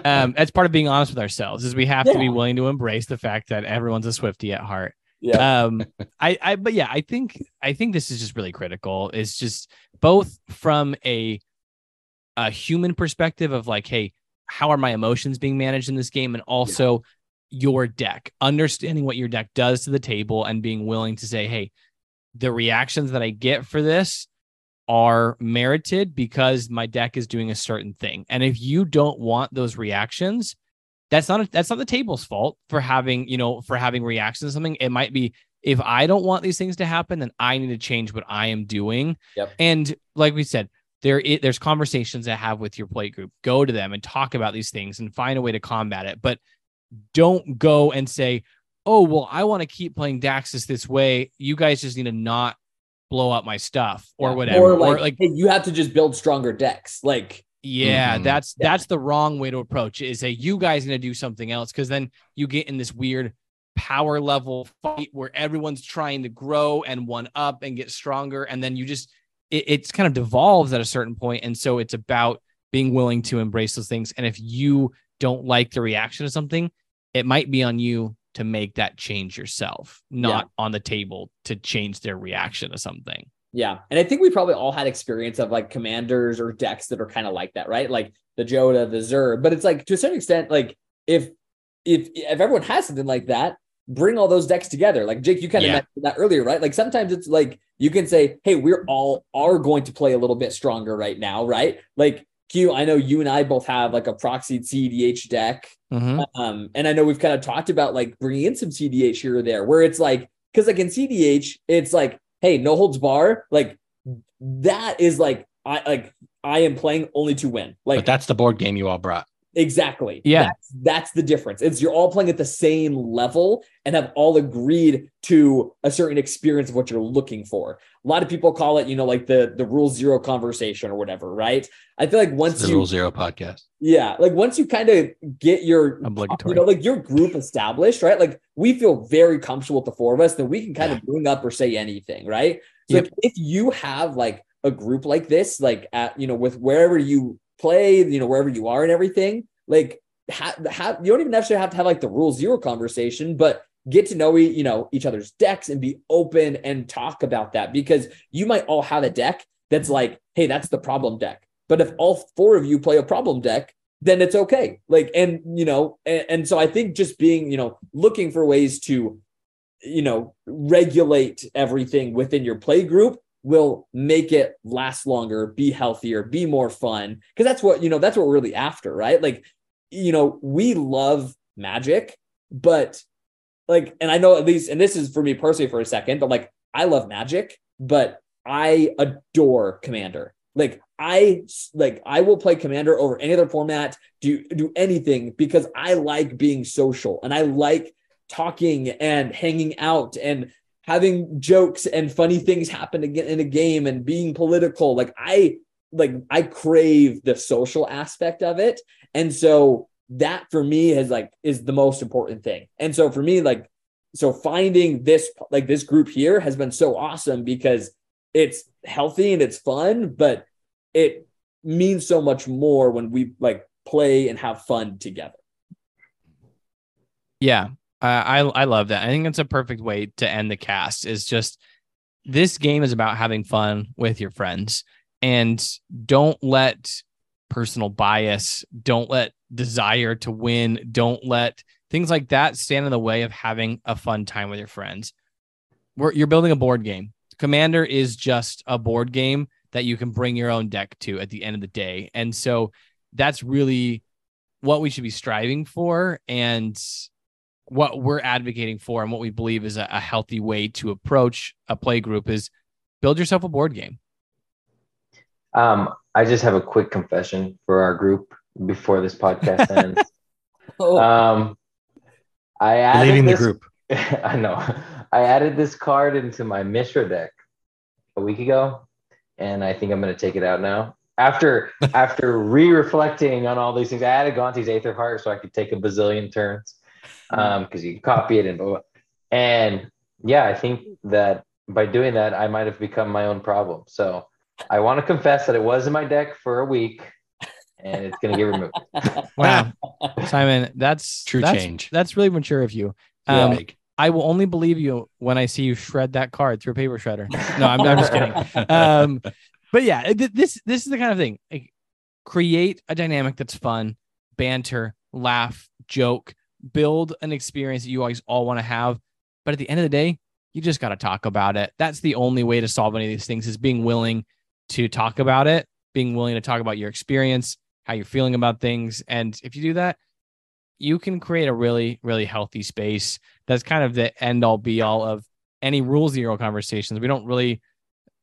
Um, that's part of being honest with ourselves. Is we have to be willing to embrace the fact that everyone's a Swifty at heart. Yeah. um i i but yeah i think i think this is just really critical. It's just both from a a human perspective of like hey how are my emotions being managed in this game? And also your deck understanding what your deck does to the table and being willing to say hey the reactions that i get for this are merited because my deck is doing a certain thing. And if you don't want those reactions that's not that's not the table's fault for having you know for having reactions to something it might be if i don't want these things to happen then i need to change what i am doing Yep. and like we said there i- there's conversations to have with your play group go to them and talk about these things and find a way to combat it but don't go and say oh well i want to keep playing Daxos this way you guys just need to not blow up my stuff or Yeah. whatever Or like, hey, you have to just build stronger decks. Like, yeah, Mhm. that's Yeah. that's the wrong way to approach it. Is say you guys gonna do something else because then you get in this weird power level fight where everyone's trying to grow and one up and get stronger, and then you just it, it's kind of devolves at a certain point, and so it's about being willing to embrace those things. And if you don't like the reaction to something, it might be on you to make that change yourself, not on the table to change their reaction to something. Yeah. And I think we probably all had experience of like commanders or decks that are kind of like that, right? Like the Jodah, the Zur. But it's like to a certain extent, like if if if everyone has something like that, bring all those decks together. Like Jake, you kind of Yeah. mentioned that earlier, right? Like sometimes it's like you can say, hey, we're all are going to play a little bit stronger right now, right? Like Q, I know you and I both have like a proxied CDH deck. Mhm. Um, and I know we've kind of talked about like bringing in some CDH here or there, where it's like, because like in CDH, it's like, hey, no holds bar, like that is like I like I am playing only to win. Like but that's the board game you all brought. Exactly. Yeah. That's, that's the difference. It's you're all playing at the same level and have all agreed to a certain experience of what you're looking for. A lot of people call it, you know, like the the rule zero conversation or whatever, right? I feel like once the you Rule Zero podcast. yeah, like once you kind of get your Obligatory. you know, like your group established, right? Like we feel very comfortable with the four of us, then we can kind of bring up or say anything, right? So Yep. like, if you have like a group like this, like at you know, with wherever you play, you know, wherever you are and everything, like have have you don't even necessarily have to have like the rule zero conversation, but get to know you know each other's decks and be open and talk about that because you might all have a deck that's like, hey, that's the problem deck. But if all four of you play a problem deck, then it's okay. Like, and you know, and, and so I think just being, you know, looking for ways to, you know, regulate everything within your play group will make it last longer, be healthier, be more fun. Cause that's what, you know, that's what we're really after, right? Like, you know, we love magic, but like, and I know at least, and this is for me personally for a second, but like, I love magic, but I adore Commander. Like I like I will play Commander over any other format, do do anything because I like being social and I like talking and hanging out and having jokes and funny things happen again in a game and being political. Like I like I crave the social aspect of it. And so that for me is like is the most important thing. And so for me, like so finding this like this group here has been so awesome because it's healthy and it's fun, but it means so much more when we like play and have fun together. Yeah, I I love that. I think it's a perfect way to end the cast. Is just this game is about having fun with your friends, and don't let personal bias, don't let desire to win, don't let things like that stand in the way of having a fun time with your friends. We're, you're building a board game. Commander is just a board game that you can bring your own deck to at the end of the day. And so that's really what we should be striving for and what we're advocating for and what we believe is a, a healthy way to approach a play group is build yourself a board game. Um, I just have a quick confession for our group before this podcast *laughs* ends. oh. Um, I added leaving this, the group. *laughs* I know. I added this card into my Mishra deck a week ago, and I think I'm going to take it out now. After *laughs* after re-reflecting on all these things, I added Gonti's Aether Heart so I could take a bazillion turns um because you copy it and blah, blah. and yeah, I think that by doing that, I might have become my own problem. So I want to confess that it was in my deck for a week and it's going to get removed. *laughs* wow. Simon, that's true that's, change. That's really mature of you. Um, yeah. I will only believe you when I see you shred that card through a paper shredder. No, I'm, I'm just kidding. Um, but yeah, this this is the kind of thing. Like, create a dynamic that's fun, banter, laugh, joke, build an experience that you always all want to have. But at the end of the day, you just got to talk about it. That's the only way to solve any of these things is being willing to talk about it, being willing to talk about your experience, how you're feeling about things. And if you do that, you can create a really, really healthy space. That's kind of the end all be all of any rule zero conversations. We don't really,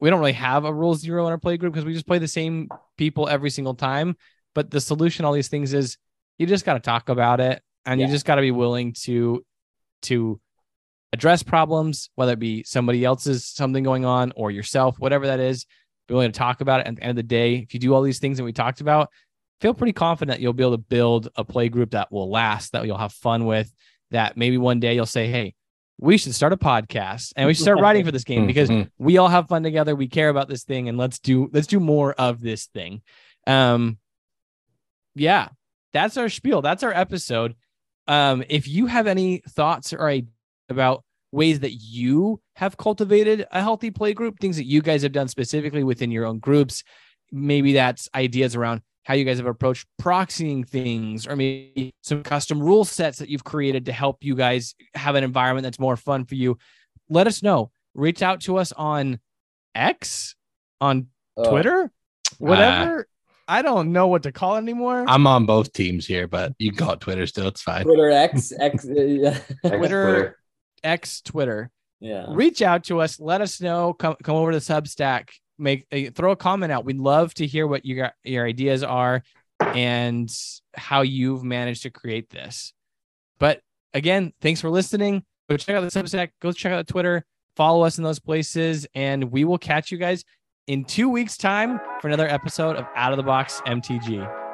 we don't really have a rule zero in our play group because we just play the same people every single time. But the solution, all these things is you just got to talk about it and yeah. you just got to be willing to, to address problems, whether it be somebody else's something going on or yourself, whatever that is, be willing to talk about it. And at the end of the day, if you do all these things that we talked about, feel pretty confident you'll be able to build a play group that will last, that you'll have fun with, that maybe one day you'll say, Hey, we should start a podcast and we should start writing for this game *laughs* because mm-hmm. we all have fun together. We care about this thing and let's do, let's do more of this thing. Um, yeah, that's our spiel. That's our episode. Um, if you have any thoughts or ideas about ways that you have cultivated a healthy play group, things that you guys have done specifically within your own groups, maybe that's ideas around how you guys have approached proxying things or maybe some custom rule sets that you've created to help you guys have an environment that's more fun for you let us know reach out to us on x on oh. twitter whatever uh, i don't know what to call it anymore i'm on both teams here but you can call it twitter still it's fine twitter x x uh, *laughs* twitter, twitter x twitter yeah reach out to us let us know come come over to substack make a, throw a comment out. We'd love to hear what your your ideas are and how you've managed to create this. But again, thanks for listening. Go check out the Substack. Go check out Twitter. Follow us in those places, and we will catch you guys in two weeks' time for another episode of Out of the Box MTG.